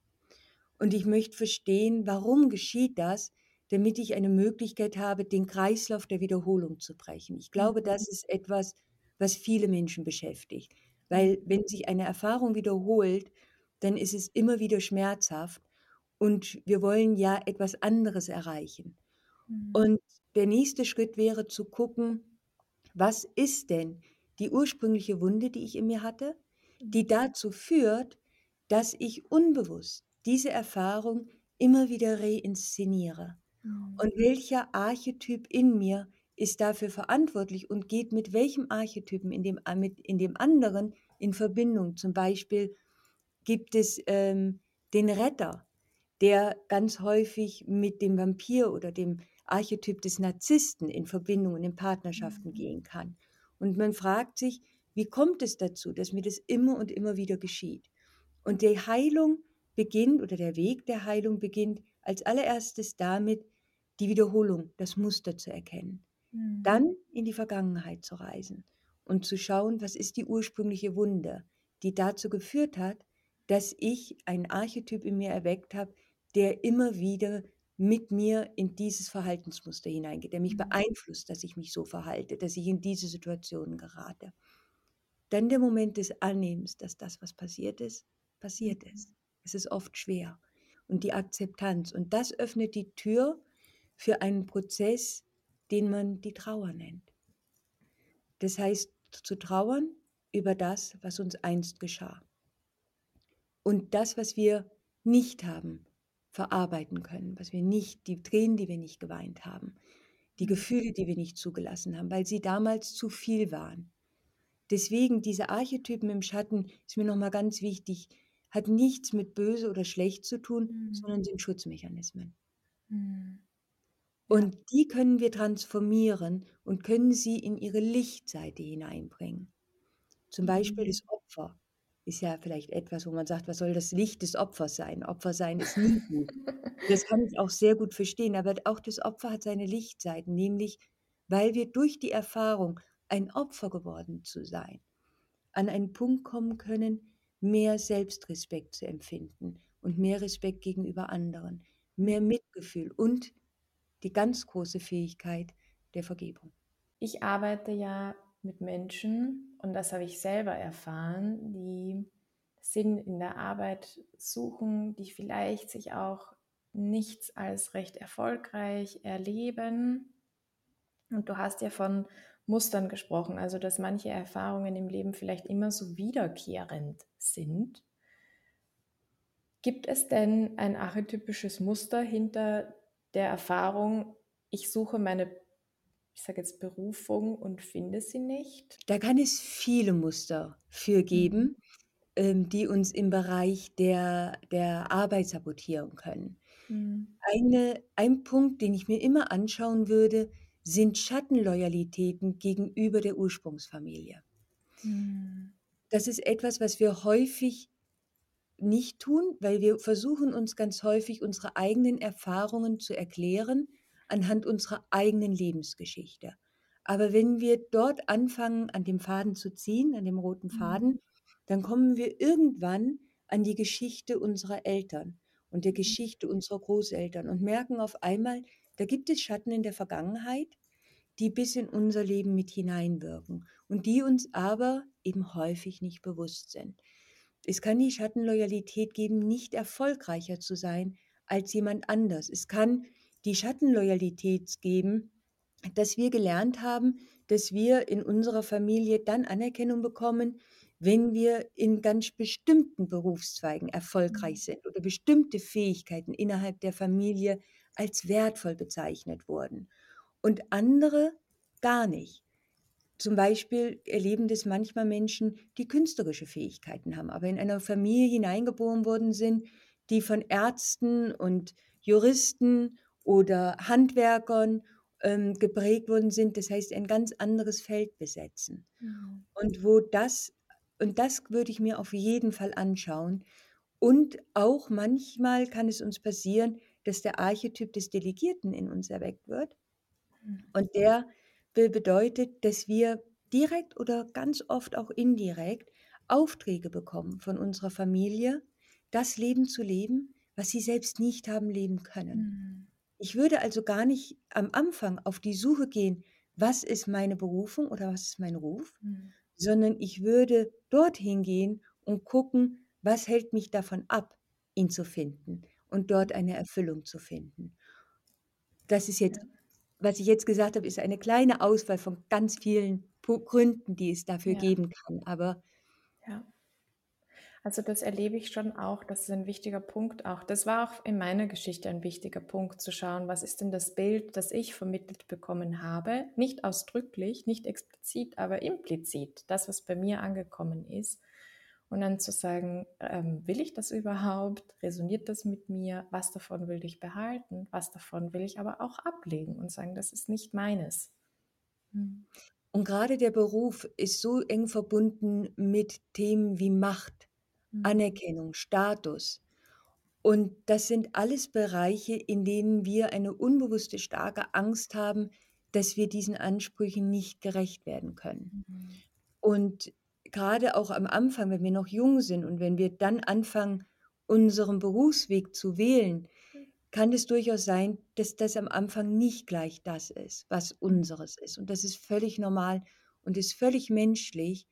Speaker 3: Und ich möchte verstehen, warum geschieht das, damit ich eine Möglichkeit habe, den Kreislauf der Wiederholung zu brechen. Ich glaube, das ist etwas, was viele Menschen beschäftigt. Weil wenn sich eine Erfahrung wiederholt, dann ist es immer wieder schmerzhaft und wir wollen ja etwas anderes erreichen.
Speaker 2: Hm.
Speaker 3: Und der nächste Schritt wäre zu gucken, was ist denn die ursprüngliche Wunde, die ich in mir hatte, die dazu führt, dass ich unbewusst diese Erfahrung immer wieder reinszeniere.
Speaker 2: Hm.
Speaker 3: Und welcher Archetyp in mir ist dafür verantwortlich und geht mit welchem Archetypen in dem, mit, in dem anderen in Verbindung? Zum Beispiel gibt es ähm, den Retter, der ganz häufig mit dem Vampir oder dem Archetyp des Narzissten in Verbindung und in Partnerschaften
Speaker 2: Mhm.
Speaker 3: gehen kann. Und man fragt sich, wie kommt es dazu, dass mir das immer und immer wieder geschieht? Und die Heilung beginnt oder der Weg der Heilung beginnt als allererstes damit, die Wiederholung, das Muster zu erkennen.
Speaker 2: Hm.
Speaker 3: Dann in die Vergangenheit zu reisen und zu schauen, was ist die ursprüngliche Wunde, die dazu geführt hat, dass ich einen Archetyp in mir erweckt habe, der immer wieder mit mir in dieses Verhaltensmuster hineingeht, der mich
Speaker 2: Mhm.
Speaker 3: beeinflusst, dass ich mich so verhalte, dass ich in diese Situationen gerate. Dann der Moment des Annehmens, dass das, was passiert ist, passiert
Speaker 2: Mhm.
Speaker 3: ist. Es ist oft schwer. Und die Akzeptanz. Und das öffnet die Tür für einen Prozess, den man die Trauer nennt. Das heißt, zu trauern über das, was uns einst geschah. Und das, was wir nicht haben, verarbeiten können, was wir nicht, die Tränen, die wir nicht geweint haben, die
Speaker 2: Mhm.
Speaker 3: Gefühle, die wir nicht zugelassen haben, weil sie damals zu viel waren. Deswegen diese Archetypen im Schatten ist mir nochmal ganz wichtig, hat nichts mit böse oder schlecht zu tun,
Speaker 2: Mhm.
Speaker 3: sondern sind Schutzmechanismen.
Speaker 2: Hm. Ja.
Speaker 3: Und die können wir transformieren und können sie in ihre Lichtseite hineinbringen. Zum Beispiel
Speaker 2: Mhm.
Speaker 3: das Opfer ist ja vielleicht etwas, wo man sagt, was soll das Licht des Opfers sein? Opfer sein ist nie gut. Das kann ich auch sehr gut verstehen, aber auch das Opfer hat seine Lichtseiten, nämlich weil wir durch die Erfahrung, ein Opfer geworden zu sein, an einen Punkt kommen können, mehr Selbstrespekt zu empfinden und mehr Respekt gegenüber anderen, mehr Mitgefühl und die ganz große Fähigkeit der Vergebung.
Speaker 2: Ich arbeite ja mit Menschen und das habe ich selber erfahren, die Sinn in der Arbeit suchen, die vielleicht sich auch nichts als recht erfolgreich erleben. Und du hast ja von Mustern gesprochen, also dass manche Erfahrungen im Leben vielleicht immer so wiederkehrend sind. Gibt es denn ein archetypisches Muster hinter der Erfahrung, ich suche meine, ich sage jetzt Berufung und finde sie nicht?
Speaker 3: Da kann es viele Muster für
Speaker 2: Mhm.
Speaker 3: geben, ähm, die uns im Bereich der, der Arbeit sabotieren können.
Speaker 2: Mhm.
Speaker 3: Eine, ein Punkt, den ich mir immer anschauen würde, sind Schattenloyalitäten gegenüber der Ursprungsfamilie.
Speaker 2: Mhm.
Speaker 3: Das ist etwas, was wir häufig nicht tun, weil wir versuchen uns ganz häufig unsere eigenen Erfahrungen zu erklären anhand unserer eigenen Lebensgeschichte. Aber wenn wir dort anfangen, an dem Faden zu ziehen, an dem roten
Speaker 2: Mhm.
Speaker 3: Faden, dann kommen wir irgendwann an die Geschichte unserer Eltern und der
Speaker 2: Mhm.
Speaker 3: Geschichte unserer Großeltern und merken auf einmal, da gibt es Schatten in der Vergangenheit, die bis in unser Leben mit hineinwirken und die uns aber eben häufig nicht bewusst sind. Es kann die Schattenloyalität geben, nicht erfolgreicher zu sein als jemand anders. Es kann die Schattenloyalität geben, dass wir gelernt haben, dass wir in unserer Familie dann Anerkennung bekommen, wenn wir in ganz bestimmten Berufszweigen
Speaker 2: Mhm.
Speaker 3: erfolgreich sind oder bestimmte Fähigkeiten innerhalb der Familie als wertvoll bezeichnet wurden und andere gar nicht. Zum Beispiel erleben das manchmal Menschen, die künstlerische Fähigkeiten haben, aber in einer Familie hineingeboren worden sind, die von Ärzten und Juristen oder Handwerkern ähm, geprägt worden sind, das heißt ein ganz anderes Feld besetzen.
Speaker 2: Mhm.
Speaker 3: Und wo das, und das würde ich mir auf jeden Fall anschauen. Und auch manchmal kann es uns passieren, dass der Archetyp des Delegierten in uns erweckt wird.
Speaker 2: Mhm.
Speaker 3: Und der be- bedeutet, dass wir direkt oder ganz oft auch indirekt Aufträge bekommen von unserer Familie, das Leben zu leben, was sie selbst nicht haben leben können. Ich würde also gar nicht am Anfang auf die Suche gehen, was ist meine Berufung oder was ist mein Ruf,
Speaker 2: Mhm.
Speaker 3: sondern ich würde dorthin gehen und gucken, was hält mich davon ab, ihn zu finden und dort eine Erfüllung zu finden. Das ist jetzt,
Speaker 2: Ja.
Speaker 3: was ich jetzt gesagt habe, ist eine kleine Auswahl von ganz vielen Gründen, die es dafür
Speaker 2: Ja.
Speaker 3: geben kann. Aber
Speaker 2: Ja. Also das erlebe ich schon auch, das ist ein wichtiger Punkt auch. Das war auch in meiner Geschichte ein wichtiger Punkt, zu schauen, was ist denn das Bild, das ich vermittelt bekommen habe, nicht ausdrücklich, nicht explizit, aber implizit, das, was bei mir angekommen ist. Und dann zu sagen, ähm, will ich das überhaupt? Resoniert das mit mir? Was davon will ich behalten? Was davon will ich aber auch ablegen und sagen, das ist nicht meines. Hm.
Speaker 3: und gerade der Beruf ist so eng verbunden mit Themen wie Macht. Anerkennung, Status. Und das sind alles Bereiche, in denen wir eine unbewusste starke Angst haben, dass wir diesen Ansprüchen nicht gerecht werden können.
Speaker 2: Mhm.
Speaker 3: Und gerade auch am Anfang, wenn wir noch jung sind und wenn wir dann anfangen, unseren Berufsweg zu wählen, kann es durchaus sein, dass das am Anfang nicht gleich das ist, was unseres ist. Und das ist völlig normal und ist völlig menschlich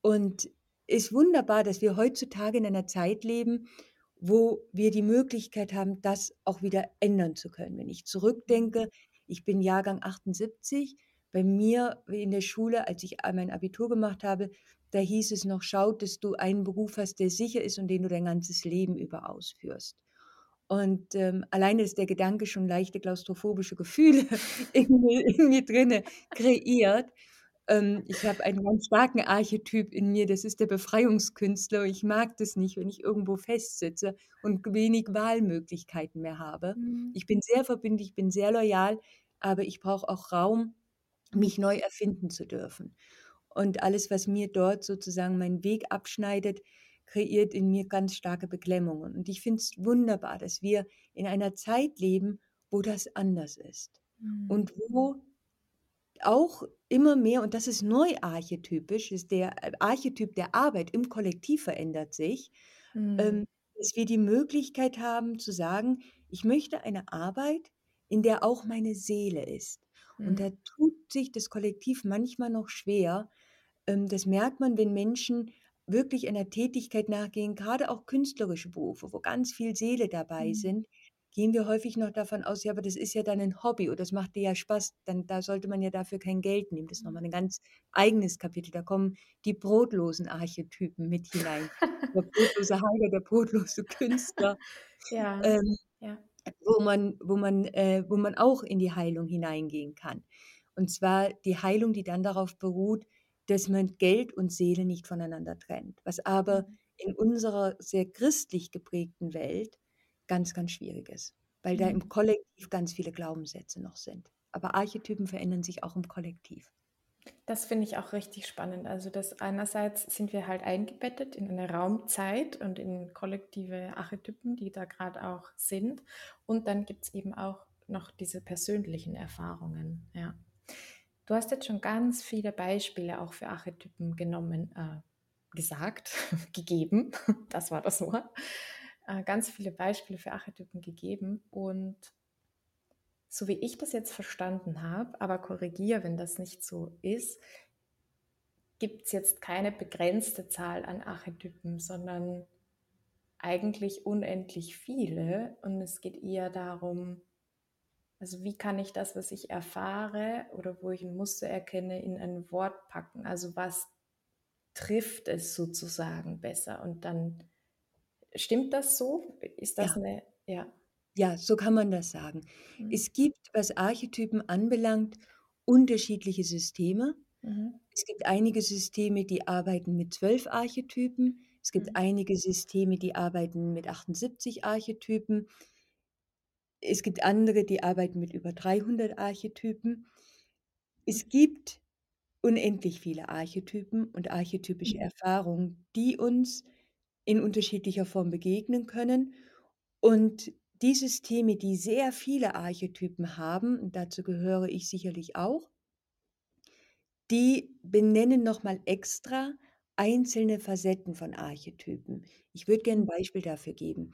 Speaker 3: und ist wunderbar, dass wir heutzutage in einer Zeit leben, wo wir die Möglichkeit haben, das auch wieder ändern zu können. Wenn ich zurückdenke, ich bin Jahrgang 78, bei mir in der Schule, als ich mein Abitur gemacht habe, da hieß es noch, schau, dass du einen Beruf hast, der sicher ist und den du dein ganzes Leben über ausführst. Und ähm, alleine ist der Gedanke schon leichte klaustrophobische Gefühle in in mir drinne kreiert. Ähm, ich habe einen ganz starken Archetyp in mir, das ist der Befreiungskünstler. Ich mag das nicht, wenn ich irgendwo festsitze und wenig Wahlmöglichkeiten mehr habe.
Speaker 2: Mhm.
Speaker 3: Ich bin sehr verbindlich, ich bin sehr loyal, aber ich brauche auch Raum, mich neu erfinden zu dürfen. Und alles, was mir dort sozusagen meinen Weg abschneidet, kreiert in mir ganz starke Beklemmungen. Und ich finde es wunderbar, dass wir in einer Zeit leben, wo das anders ist.
Speaker 2: Mhm.
Speaker 3: Und wo auch immer mehr, und das ist neu archetypisch, ist der Archetyp der Arbeit im Kollektiv verändert sich,
Speaker 2: Mhm.
Speaker 3: ähm, dass wir die Möglichkeit haben zu sagen, ich möchte eine Arbeit, in der auch meine Seele ist. Und da
Speaker 2: Mhm.
Speaker 3: tut sich das Kollektiv manchmal noch schwer. Ähm, das merkt man, wenn Menschen wirklich einer Tätigkeit nachgehen, gerade auch künstlerische Berufe, wo ganz viel Seele dabei
Speaker 2: Mhm.
Speaker 3: sind, gehen wir häufig noch davon aus, ja, aber das ist ja dann ein Hobby oder das macht dir ja Spaß, dann da sollte man ja dafür kein Geld nehmen. Das ist nochmal ein ganz eigenes Kapitel. Da kommen die brotlosen Archetypen mit hinein. Der brotlose Heiler, der brotlose Künstler,
Speaker 2: Ja,
Speaker 3: ähm,
Speaker 2: ja.
Speaker 3: wo man, wo man, äh, wo man auch in die Heilung hineingehen kann. Und zwar die Heilung, die dann darauf beruht, dass man Geld und Seele nicht voneinander trennt. Was aber
Speaker 2: Mhm.
Speaker 3: in unserer sehr christlich geprägten Welt ganz, ganz schwierig ist, weil da
Speaker 2: Mhm.
Speaker 3: im Kollektiv ganz viele Glaubenssätze noch sind. Aber Archetypen verändern sich auch im Kollektiv.
Speaker 2: Das finde ich auch richtig spannend. Also, dass einerseits sind wir halt eingebettet in eine Raumzeit und in kollektive Archetypen, die da gerade auch sind. Und dann gibt es eben auch noch diese persönlichen Erfahrungen. Ja. Du hast jetzt schon ganz viele Beispiele auch für Archetypen genommen, äh, gesagt, gegeben. Das war das Wort. Äh, ganz viele Beispiele für Archetypen gegeben. Und so wie ich das jetzt verstanden habe, aber korrigiere, wenn das nicht so ist, gibt es jetzt keine begrenzte Zahl an Archetypen, sondern eigentlich unendlich viele. Und es geht eher darum, also wie kann ich das, was ich erfahre oder wo ich ein Muster erkenne, in ein Wort packen? Also was trifft es sozusagen besser? Und dann stimmt das so? Ist das
Speaker 3: Ja.
Speaker 2: eine, ja.
Speaker 3: Ja, so kann man das sagen.
Speaker 2: Mhm.
Speaker 3: Es gibt, was Archetypen anbelangt, unterschiedliche Systeme.
Speaker 2: Mhm.
Speaker 3: Es gibt einige Systeme, die arbeiten mit 12 Archetypen. Es gibt
Speaker 2: Mhm.
Speaker 3: einige Systeme, die arbeiten mit 78 Archetypen. Es gibt andere, die arbeiten mit über 300 Archetypen. Es gibt unendlich viele Archetypen und archetypische
Speaker 2: Mhm.
Speaker 3: Erfahrungen, die uns in unterschiedlicher Form begegnen können. Und die Systeme, die sehr viele Archetypen haben, und dazu gehöre ich sicherlich auch die benennen noch mal extra einzelne Facetten von Archetypen. Ich würde gerne 'n Beispiel dafür geben.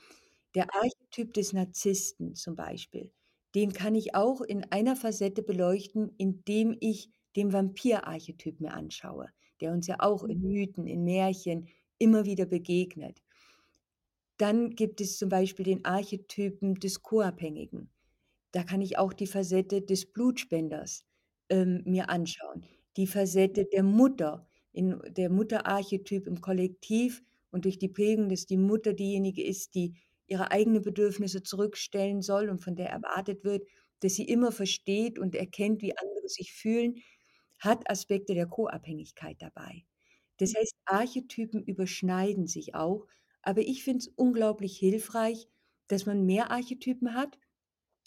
Speaker 3: Der Archetyp des Narzissten zum Beispiel, den kann ich auch in einer Facette beleuchten, indem ich den Vampir-Archetyp mir anschaue, der uns ja auch in
Speaker 2: Mhm.
Speaker 3: Mythen, in Märchen immer wieder begegnet. Dann gibt es zum Beispiel den Archetypen des Co-Abhängigen. Da kann ich auch die Facette des Blutspenders, ähm, mir anschauen. Die Facette der Mutter, in der Mutterarchetyp im Kollektiv und durch die Prägung, dass die Mutter diejenige ist, die ihre eigenen Bedürfnisse zurückstellen soll und von der erwartet wird, dass sie immer versteht und erkennt, wie andere sich fühlen, hat Aspekte der Co-Abhängigkeit dabei. Das heißt, Archetypen überschneiden sich auch, aber ich finde es unglaublich hilfreich, dass man mehr Archetypen hat,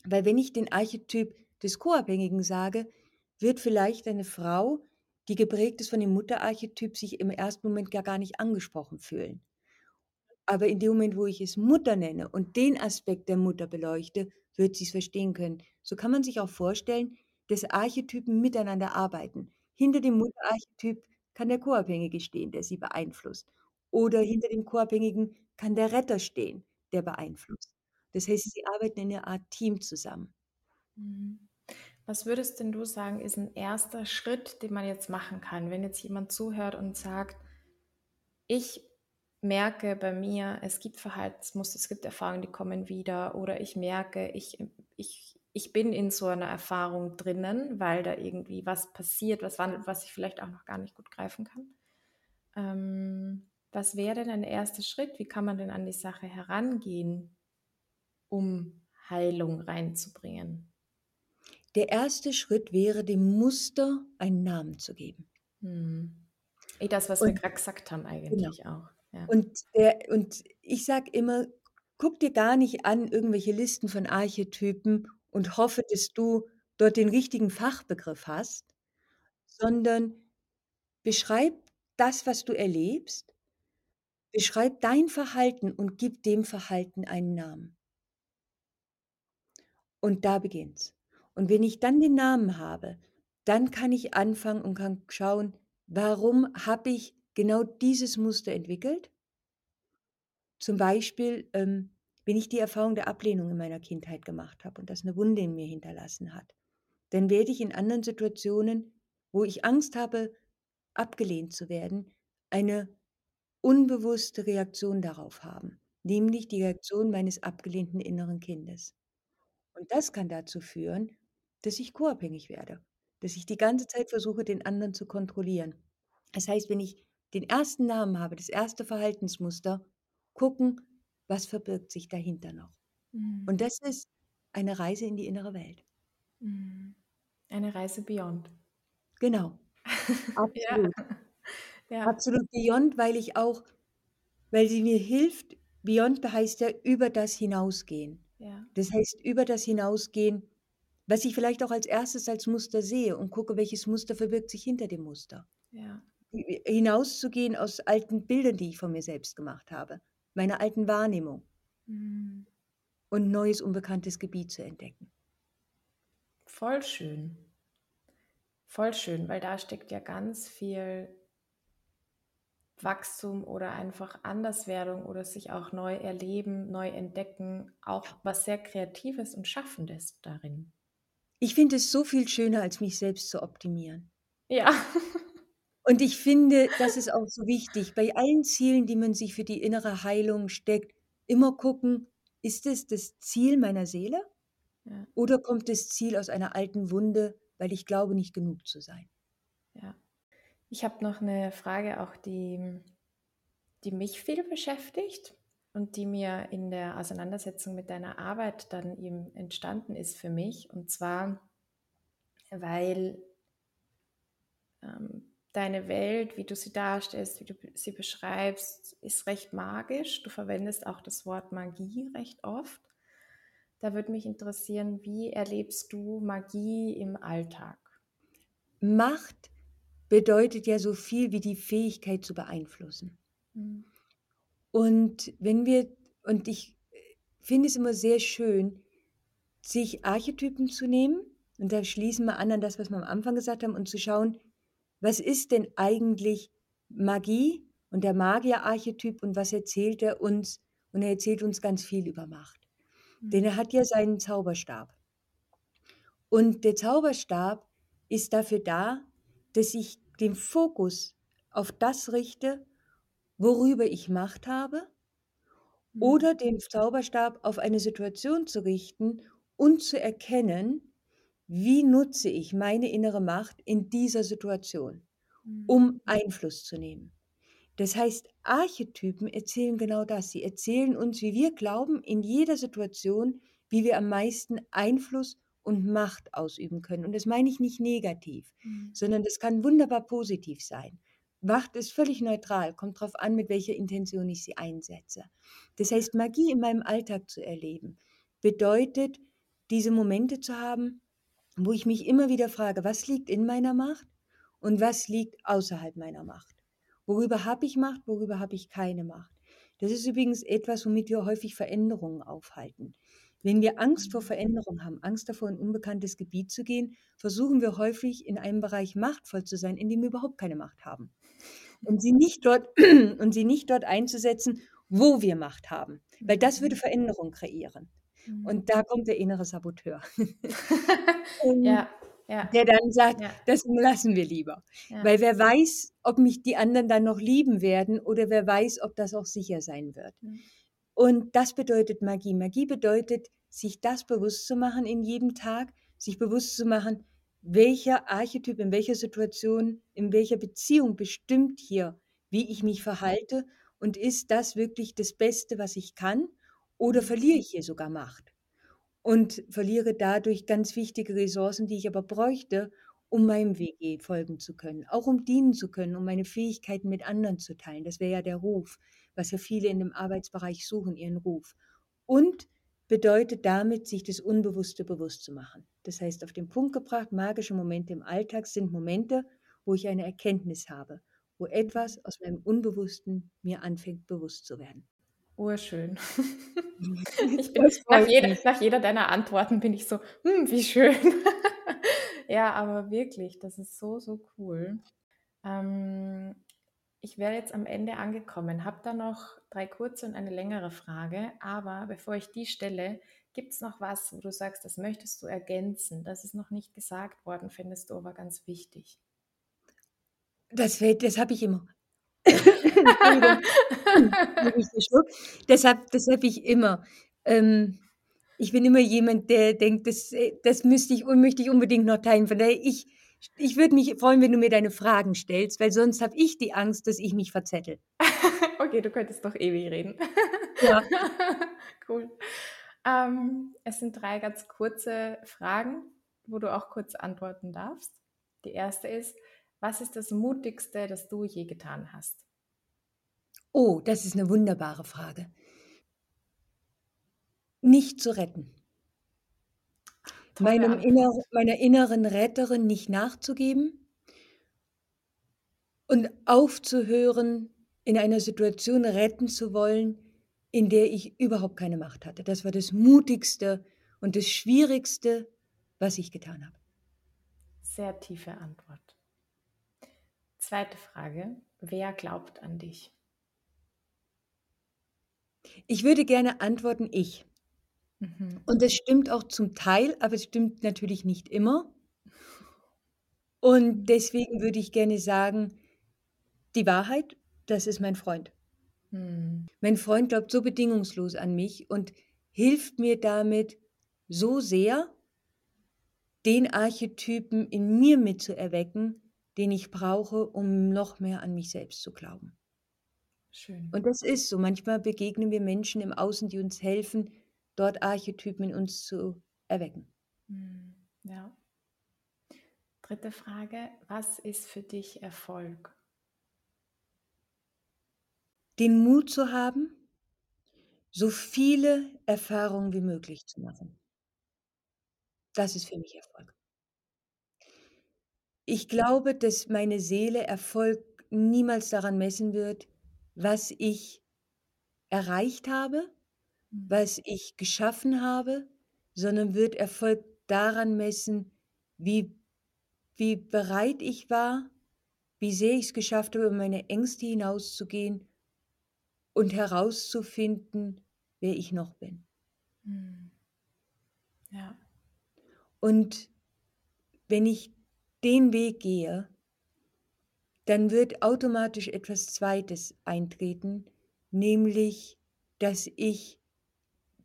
Speaker 3: weil wenn ich den Archetyp des Co-Abhängigen sage, wird vielleicht eine Frau, die geprägt ist von dem Mutterarchetyp, sich im ersten Moment gar gar nicht angesprochen fühlen. Aber in dem Moment, wo ich es Mutter nenne und den Aspekt der Mutter beleuchte, wird sie's verstehen können. So kann man sich auch vorstellen, dass Archetypen miteinander arbeiten. Hinter dem Mutterarchetyp kann der Co-Abhängige stehen, der sie beeinflusst. Oder hinter dem Co-Abhängigen kann der Retter stehen, der beeinflusst. Das heißt, sie arbeiten in 'ner Art Team zusammen.
Speaker 2: Mhm. Was würdest denn du sagen, ist 'n erster Schritt, den man jetzt machen kann, wenn jetzt jemand zuhört und sagt: „Ich merke bei mir, es gibt Verhaltensmuster, es gibt Erfahrungen, die kommen wieder“, oder „ich merke, ich ich ich bin in so einer Erfahrung drinnen, weil da irgendwie was passiert, was wandelt, was ich vielleicht auch noch gar nicht gut greifen kann.“ Ähm, was wäre denn ein erster Schritt? Wie kann man denn an die Sache herangehen, um Heilung reinzubringen?
Speaker 3: Der erste Schritt wäre, dem Muster einen Namen zu geben.
Speaker 2: Mhm. Eh das, was wir
Speaker 3: Und
Speaker 2: grad gesagt haben
Speaker 3: genau.
Speaker 2: eigentlich auch, ja.
Speaker 3: Und der und ich sage immer: „Guck dir gar nicht an irgendwelche Listen von Archetypen und hoffe, dass du dort den richtigen Fachbegriff hast, sondern beschreib das, was du erlebst. Beschreib dein Verhalten und gib dem Verhalten einen Namen.“ Und da beginnt's. Und wenn ich dann den Namen habe, dann kann ich anfangen und kann schauen, warum habe ich genau dieses Muster entwickelt? Zum Beispiel, ähm, wenn ich die Erfahrung der Ablehnung in meiner Kindheit gemacht habe und das 'ne Wunde in mir hinterlassen hat, dann werde ich in anderen Situationen, wo ich Angst habe, abgelehnt zu werden, eine unbewusste Reaktion darauf haben, nämlich die Reaktion meines abgelehnten inneren Kindes. Und das kann dazu führen, dass ich co-abhängig werde, dass ich die ganze Zeit versuche, den anderen zu kontrollieren. Das heißt, wenn ich den ersten Namen habe, das erste Verhaltensmuster, gucken, was verbirgt sich dahinter noch.
Speaker 2: Mhm.
Speaker 3: Und das ist eine Reise in die innere Welt.
Speaker 2: Mhm. Eine Reise beyond.
Speaker 3: Genau. Absolut.
Speaker 2: Ja.
Speaker 3: Absolut beyond, weil ich auch weil sie mir hilft beyond heißt ja über das hinausgehen.
Speaker 2: Ja.
Speaker 3: Das heißt, über das hinausgehen was ich vielleicht auch als erstes als Muster sehe und gucke, welches Muster verbirgt sich hinter dem Muster.
Speaker 2: Ja.
Speaker 3: Hinauszugehen aus alten Bildern, die ich von mir selbst gemacht habe, meiner alten Wahrnehmung
Speaker 2: Mhm.
Speaker 3: und neues, unbekanntes Gebiet zu entdecken.
Speaker 2: Voll schön. Voll schön, weil da steckt ja ganz viel Wachstum oder einfach Anderswerdung oder sich auch neu erleben, neu entdecken, auch was sehr Kreatives und Schaffendes darin.
Speaker 3: Ich finde es so viel schöner, als mich selbst zu optimieren.
Speaker 2: Ja.
Speaker 3: Und ich finde, das ist auch so wichtig, bei allen Zielen, die man sich für die innere Heilung steckt, immer gucken, ist es das Ziel meiner Seele
Speaker 2: Ja,
Speaker 3: oder kommt das Ziel aus einer alten Wunde, weil ich glaube, nicht genug zu sein?
Speaker 2: ja. Ich habe noch eine Frage, auch die, die mich viel beschäftigt und die mir in der Auseinandersetzung mit deiner Arbeit dann eben entstanden ist für mich. Und zwar, weil ähm, deine Welt, wie du sie darstellst, wie du sie beschreibst, ist recht magisch. Du verwendest auch das Wort Magie recht oft. Da würde mich interessieren, wie erlebst du Magie im Alltag?
Speaker 3: Macht bedeutet ja so viel wie die Fähigkeit zu beeinflussen.
Speaker 2: Mhm.
Speaker 3: Und wenn wir, und ich finde es immer sehr schön, sich Archetypen zu nehmen, und da schließen wir an an das, was wir am Anfang gesagt haben, und zu schauen, was ist denn eigentlich Magie und der Magier-Archetyp und was erzählt er uns? Und er erzählt uns ganz viel über Macht. Denn er hat ja seinen Zauberstab. Und der Zauberstab ist dafür da, dass ich den Fokus auf das richte, worüber ich Macht habe,
Speaker 2: Mhm.
Speaker 3: oder den Zauberstab auf eine Situation zu richten und zu erkennen, wie nutze ich meine innere Macht in dieser Situation,
Speaker 2: Mhm.
Speaker 3: um Einfluss zu nehmen. Das heißt, Archetypen erzählen genau das. Sie erzählen uns, wie wir glauben, in jeder Situation, wie wir am meisten Einfluss und Macht ausüben können. Und das meine ich nicht negativ,
Speaker 2: Mhm.
Speaker 3: sondern das kann wunderbar positiv sein. Macht ist völlig neutral, kommt darauf an, mit welcher Intention ich sie einsetze. Das heißt, Magie in meinem Alltag zu erleben, bedeutet, diese Momente zu haben, wo ich mich immer wieder frage, was liegt in meiner Macht und was liegt außerhalb meiner Macht. Worüber habe ich Macht, worüber habe ich keine Macht. Das ist übrigens etwas, womit wir häufig Veränderungen aufhalten. Wenn wir Angst vor Veränderung haben, Angst davor, in unbekanntes Gebiet zu gehen, versuchen wir häufig in einem Bereich machtvoll zu sein, in dem wir überhaupt keine Macht haben. Und sie nicht dort, und sie nicht dort einzusetzen, wo wir Macht haben. Weil das würde Veränderung kreieren.
Speaker 2: Mhm.
Speaker 3: Und da kommt der innere Saboteur.
Speaker 2: Ja, ja,
Speaker 3: der dann sagt,
Speaker 2: ja,
Speaker 3: das lassen wir lieber.
Speaker 2: ja.
Speaker 3: Weil wer weiß, ob mich die anderen dann noch lieben werden oder wer weiß, ob das auch sicher sein wird.
Speaker 2: Mhm.
Speaker 3: Und das bedeutet Magie. Magie bedeutet, sich das bewusst zu machen in jedem Tag, sich bewusst zu machen, welcher Archetyp in welcher Situation, in welcher Beziehung bestimmt hier, wie ich mich verhalte und ist das wirklich das Beste, was ich kann oder verliere ich hier sogar Macht und verliere dadurch ganz wichtige Ressourcen, die ich aber bräuchte, um meinem eh folgen zu können, auch um dienen zu können, um meine Fähigkeiten mit anderen zu teilen. Das wäre ja der Ruf, was ja viele in dem Arbeitsbereich suchen, ihren Ruf. Und bedeutet damit, sich das Unbewusste bewusst zu machen. Das heißt, auf den Punkt gebracht, magische Momente im Alltag sind Momente, wo ich eine Erkenntnis habe, wo etwas aus meinem Unbewussten mir anfängt bewusst zu werden.
Speaker 2: Urschön. Ich bin, nach, jeder, nach jeder deiner Antworten bin ich so, hm, wie schön. ja, aber wirklich, das ist so, so cool. Ähm, ich wäre jetzt am Ende angekommen, habe da noch drei kurze und eine längere Frage, aber bevor ich die stelle, gibt es noch was, wo du sagst, das möchtest du ergänzen, das ist noch nicht gesagt worden, findest du aber ganz wichtig.
Speaker 3: Das, das habe ich immer. Deshalb, das habe ich immer. Ähm, ich bin immer jemand, der denkt, das, äh, das müsste ich, möchte ich unbedingt noch teilen. Von daher, ich, ich würde mich freuen, wenn du mir deine Fragen stellst, weil sonst habe ich die Angst, dass ich mich verzettel.
Speaker 2: okay, du könntest doch ewig reden.
Speaker 3: Ja.
Speaker 2: cool. Ähm, es sind drei ganz kurze Fragen, wo du auch kurz antworten darfst. Die erste ist, was ist das Mutigste, das du je getan hast?
Speaker 3: Oh, das ist eine wunderbare Frage. Nicht zu retten. meinem inner, meiner inneren Retterin nicht nachzugeben und aufzuhören, in einer Situation retten zu wollen, in der ich überhaupt keine Macht hatte. Das war das Mutigste und das Schwierigste, was ich getan habe.
Speaker 2: Sehr tiefe Antwort. Zweite Frage. Wer glaubt an dich?
Speaker 3: Ich würde gerne antworten, ich.
Speaker 2: Mhm.
Speaker 3: Und das stimmt auch zum Teil, aber es stimmt natürlich nicht immer. Und deswegen würde ich gerne sagen, die Wahrheit, das ist mein Freund.
Speaker 2: Hm.
Speaker 3: Mein Freund glaubt so bedingungslos an mich und hilft mir damit so sehr, den Archetypen in mir mitzuerwecken, den ich brauche, um noch mehr an mich selbst zu glauben.
Speaker 2: Schön.
Speaker 3: Und das ist so. Manchmal begegnen wir Menschen im Außen, die uns helfen, dort Archetypen in uns zu erwecken.
Speaker 2: Hm, Ja. Dritte Frage. Was ist für dich Erfolg?
Speaker 3: Den Mut zu haben, so viele Erfahrungen wie möglich zu machen. Das ist für mich Erfolg. Ich glaube, dass meine Seele Erfolg niemals daran messen wird, was ich erreicht habe,
Speaker 2: Hm.
Speaker 3: was ich geschaffen habe, sondern wird Erfolg daran messen, wie, wie bereit ich war, wie sehr ich es geschafft habe, über meine Ängste hinauszugehen und herauszufinden, wer ich noch bin.
Speaker 2: Hm. Ja.
Speaker 3: Und wenn ich den Weg gehe, dann wird automatisch etwas Zweites eintreten, nämlich, dass ich,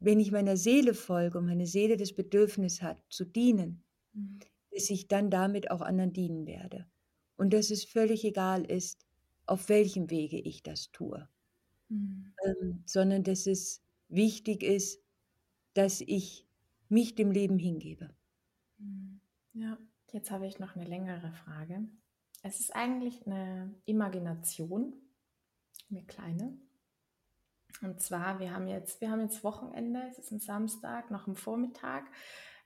Speaker 3: wenn ich meiner Seele folge und meine Seele das Bedürfnis hat, zu dienen,
Speaker 2: Hm.
Speaker 3: dass ich dann damit auch anderen dienen werde. Und dass es völlig egal ist, auf welchem Wege ich das tue,
Speaker 2: Hm.
Speaker 3: ähm, sondern dass es wichtig ist, dass ich mich dem Leben hingebe.
Speaker 2: Hm. Ja, jetzt habe ich noch eine längere Frage. Es ist eigentlich eine Imagination, eine kleine. Und zwar, wir haben jetzt, wir haben jetzt Wochenende, es ist ein Samstag, noch am Vormittag.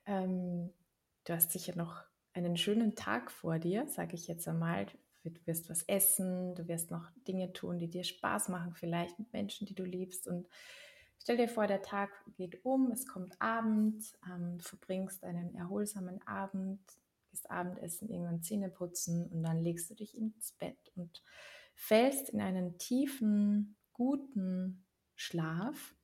Speaker 2: Ähm, du hast sicher noch einen schönen Tag vor dir, sage ich jetzt einmal. Du wirst was essen, du wirst noch Dinge tun, die dir Spaß machen, vielleicht mit Menschen, die du liebst. Und stell dir vor, der Tag geht um, es kommt Abend, ähm, du verbringst einen erholsamen Abend, gehst Abendessen, irgendwann Zähne putzen und dann legst du dich ins Bett und fällst in einen tiefen, guten Schlaf.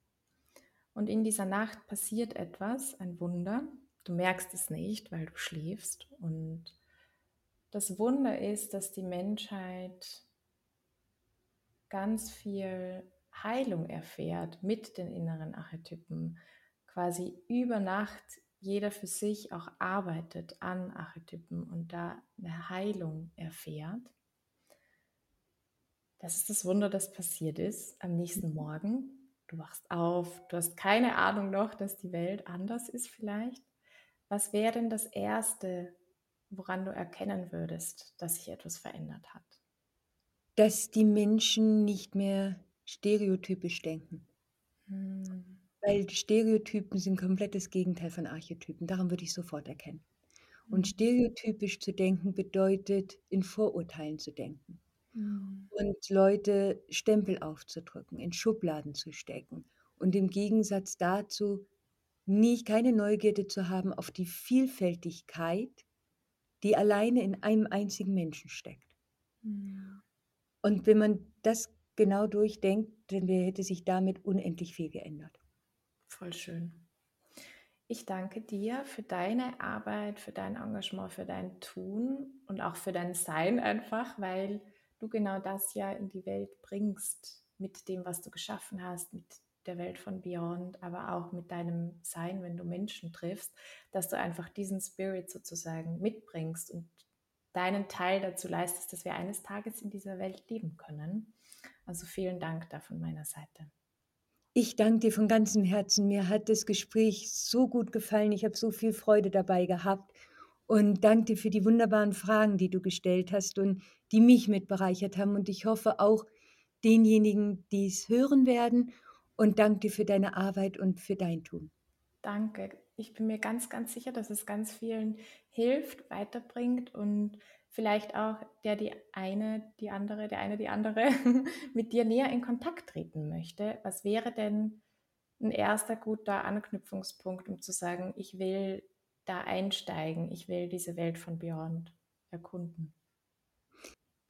Speaker 2: Und in dieser Nacht passiert etwas, ein Wunder. Du merkst es nicht, weil du schläfst. Und das Wunder ist, dass die Menschheit ganz viel Heilung erfährt mit den inneren Archetypen. Quasi über Nacht jeder für sich auch arbeitet an Archetypen und da eine Heilung erfährt. Das ist das Wunder, das passiert ist am nächsten Morgen. Du wachst auf, du hast keine Ahnung noch, dass die Welt anders ist vielleicht. Was wäre denn das Erste, woran du erkennen würdest, dass sich etwas verändert hat?
Speaker 3: Dass die Menschen nicht mehr stereotypisch denken.
Speaker 2: Hm.
Speaker 3: Weil Stereotypen sind komplett das Gegenteil von Archetypen. Daran würde ich sofort erkennen. Und
Speaker 2: Mhm.
Speaker 3: stereotypisch zu denken bedeutet, in Vorurteilen zu denken.
Speaker 2: Hm.
Speaker 3: Und Leute Stempel aufzudrücken, in Schubladen zu stecken. Und im Gegensatz dazu nie keine Neugierde zu haben auf die Vielfältigkeit, die alleine in einem einzigen Menschen steckt.
Speaker 2: Hm.
Speaker 3: Und wenn man das genau durchdenkt, dann hätte sich damit unendlich viel geändert.
Speaker 2: Voll schön. Ich danke dir für deine Arbeit, für dein Engagement, für dein Tun und auch für dein Sein einfach, weil du genau das ja in die Welt bringst mit dem, was du geschaffen hast, mit der Welt von Beyond, aber auch mit deinem Sein, wenn du Menschen triffst, dass du einfach diesen Spirit sozusagen mitbringst und deinen Teil dazu leistest, dass wir eines Tages in dieser Welt leben können. Also vielen Dank da von meiner Seite.
Speaker 3: Ich danke dir von ganzem Herzen. Mir hat das Gespräch so gut gefallen. Ich habe so viel Freude dabei gehabt. Und danke dir für die wunderbaren Fragen, die du gestellt hast und die mich mit bereichert haben. Und ich hoffe auch denjenigen, die es hören werden. Und danke dir für deine Arbeit und für dein Tun.
Speaker 2: Danke. Ich bin mir ganz, ganz sicher, dass es ganz vielen hilft, weiterbringt und vielleicht auch der die eine, die andere, der eine, die andere mit dir näher in Kontakt treten möchte. Was wäre denn ein erster guter Anknüpfungspunkt, um zu sagen, ich will da einsteigen, ich will diese Welt von Beyond erkunden?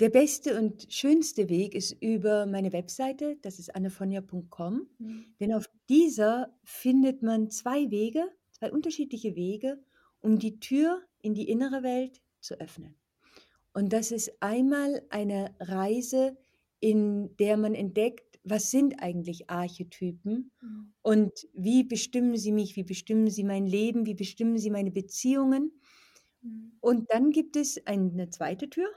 Speaker 3: Der beste und schönste Weg ist über meine Webseite, das ist annefonja.com, mhm. denn auf dieser findet man zwei Wege, zwei unterschiedliche Wege, um die Tür in die innere Welt zu öffnen. Und das ist einmal eine Reise, in der man entdeckt, was sind eigentlich Archetypen mhm. und wie bestimmen sie mich, wie bestimmen sie mein Leben, wie bestimmen sie meine Beziehungen. Mhm. Und dann gibt es eine zweite Tür,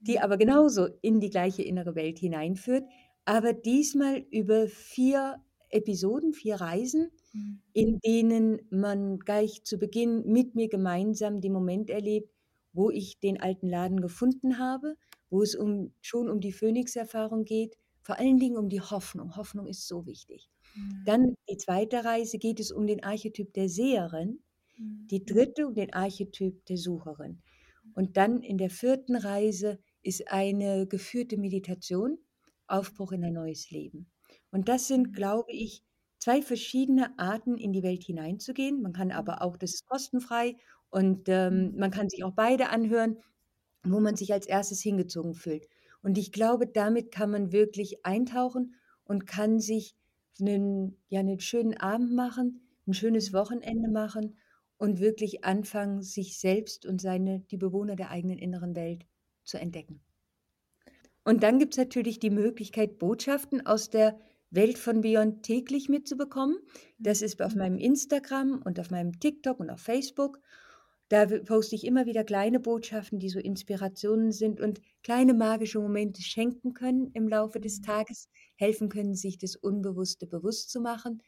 Speaker 3: die mhm. aber genauso in die gleiche innere Welt hineinführt, aber diesmal über vier Episoden, vier Reisen, mhm. in denen man gleich zu Beginn mit mir gemeinsam den Moment erlebt, wo ich den alten Laden gefunden habe, wo es um, schon um die Phönix-Erfahrung geht, vor allen Dingen um die Hoffnung. Hoffnung ist so wichtig. Mhm. Dann die zweite Reise geht es um den Archetyp der Seherin, mhm. die dritte um den Archetyp der Sucherin. Und dann in der vierten Reise ist eine geführte Meditation, Aufbruch in ein neues Leben. Und das sind, mhm. glaube ich, zwei verschiedene Arten, in die Welt hineinzugehen. Man kann aber auch, das ist kostenfrei und ähm, man kann sich auch beide anhören, wo man sich als erstes hingezogen fühlt. Und ich glaube, damit kann man wirklich eintauchen und kann sich einen, ja, einen schönen Abend machen, ein schönes Wochenende machen und wirklich anfangen, sich selbst und seine, die Bewohner der eigenen inneren Welt zu entdecken. Und dann gibt es natürlich die Möglichkeit, Botschaften aus der Welt von Beyond täglich mitzubekommen. Das ist auf meinem Instagram und auf meinem TikTok und auf Facebook. Da poste ich immer wieder kleine Botschaften, die so Inspirationen sind und kleine magische Momente schenken können im Laufe des Tages, helfen können, sich das Unbewusste bewusst zu machen.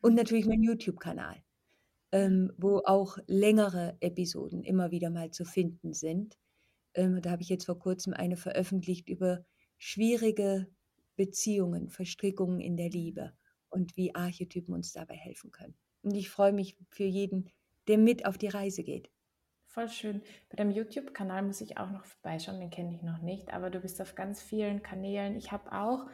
Speaker 3: Und natürlich mein YouTube-Kanal, ähm, wo auch längere Episoden immer wieder mal zu finden sind. Ähm, da habe ich jetzt vor kurzem eine veröffentlicht über schwierige Beziehungen, Verstrickungen in der Liebe und wie Archetypen uns dabei helfen können. Und ich freue mich für jeden, der mit auf die Reise geht.
Speaker 2: Voll schön. Bei deinem YouTube-Kanal muss ich auch noch vorbeischauen, den kenne ich noch nicht, aber du bist auf ganz vielen Kanälen. Ich habe auch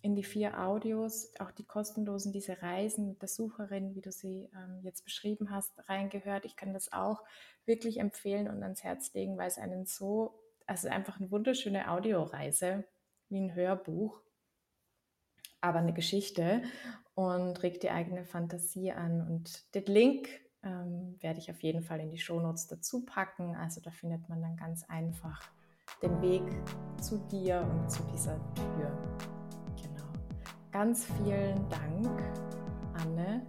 Speaker 2: in die vier Audios, auch die kostenlosen, diese Reisen mit der Sucherin, wie du sie ähm, jetzt beschrieben hast, reingehört. Ich kann das auch wirklich empfehlen und ans Herz legen, weil es einen so, also einfach eine wunderschöne Audioreise, wie ein Hörbuch, aber eine Geschichte und regt die eigene Fantasie an. Und den Link ähm, werde ich auf jeden Fall in die Shownotes dazu packen. Also da findet man dann ganz einfach den Weg zu dir und zu dieser Tür. Genau. Ganz vielen Dank, Anne,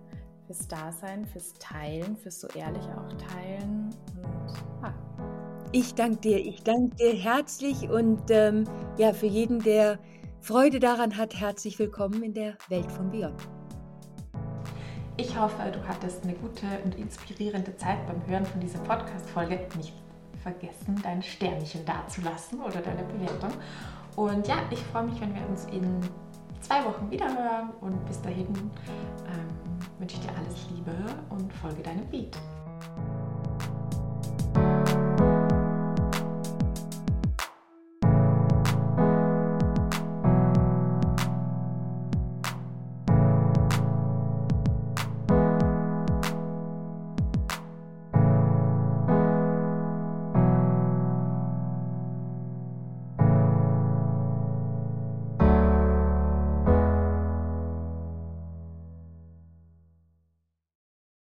Speaker 2: fürs Dasein, fürs Teilen, fürs so ehrliche auch Teilen. Und
Speaker 3: ah. Ich danke dir, ich danke dir herzlich und ähm, ja, für jeden, der Freude daran hat, herzlich willkommen in der Welt von Beyond.
Speaker 2: Ich hoffe, du hattest eine gute und inspirierende Zeit beim Hören von dieser Podcast-Folge. Nicht vergessen, dein Sternchen dazulassen oder deine Bewertung. Und ja, ich freue mich, wenn wir uns in zwei Wochen wieder hören. Und bis dahin ähm, wünsche ich dir alles Liebe und folge deinem Beat.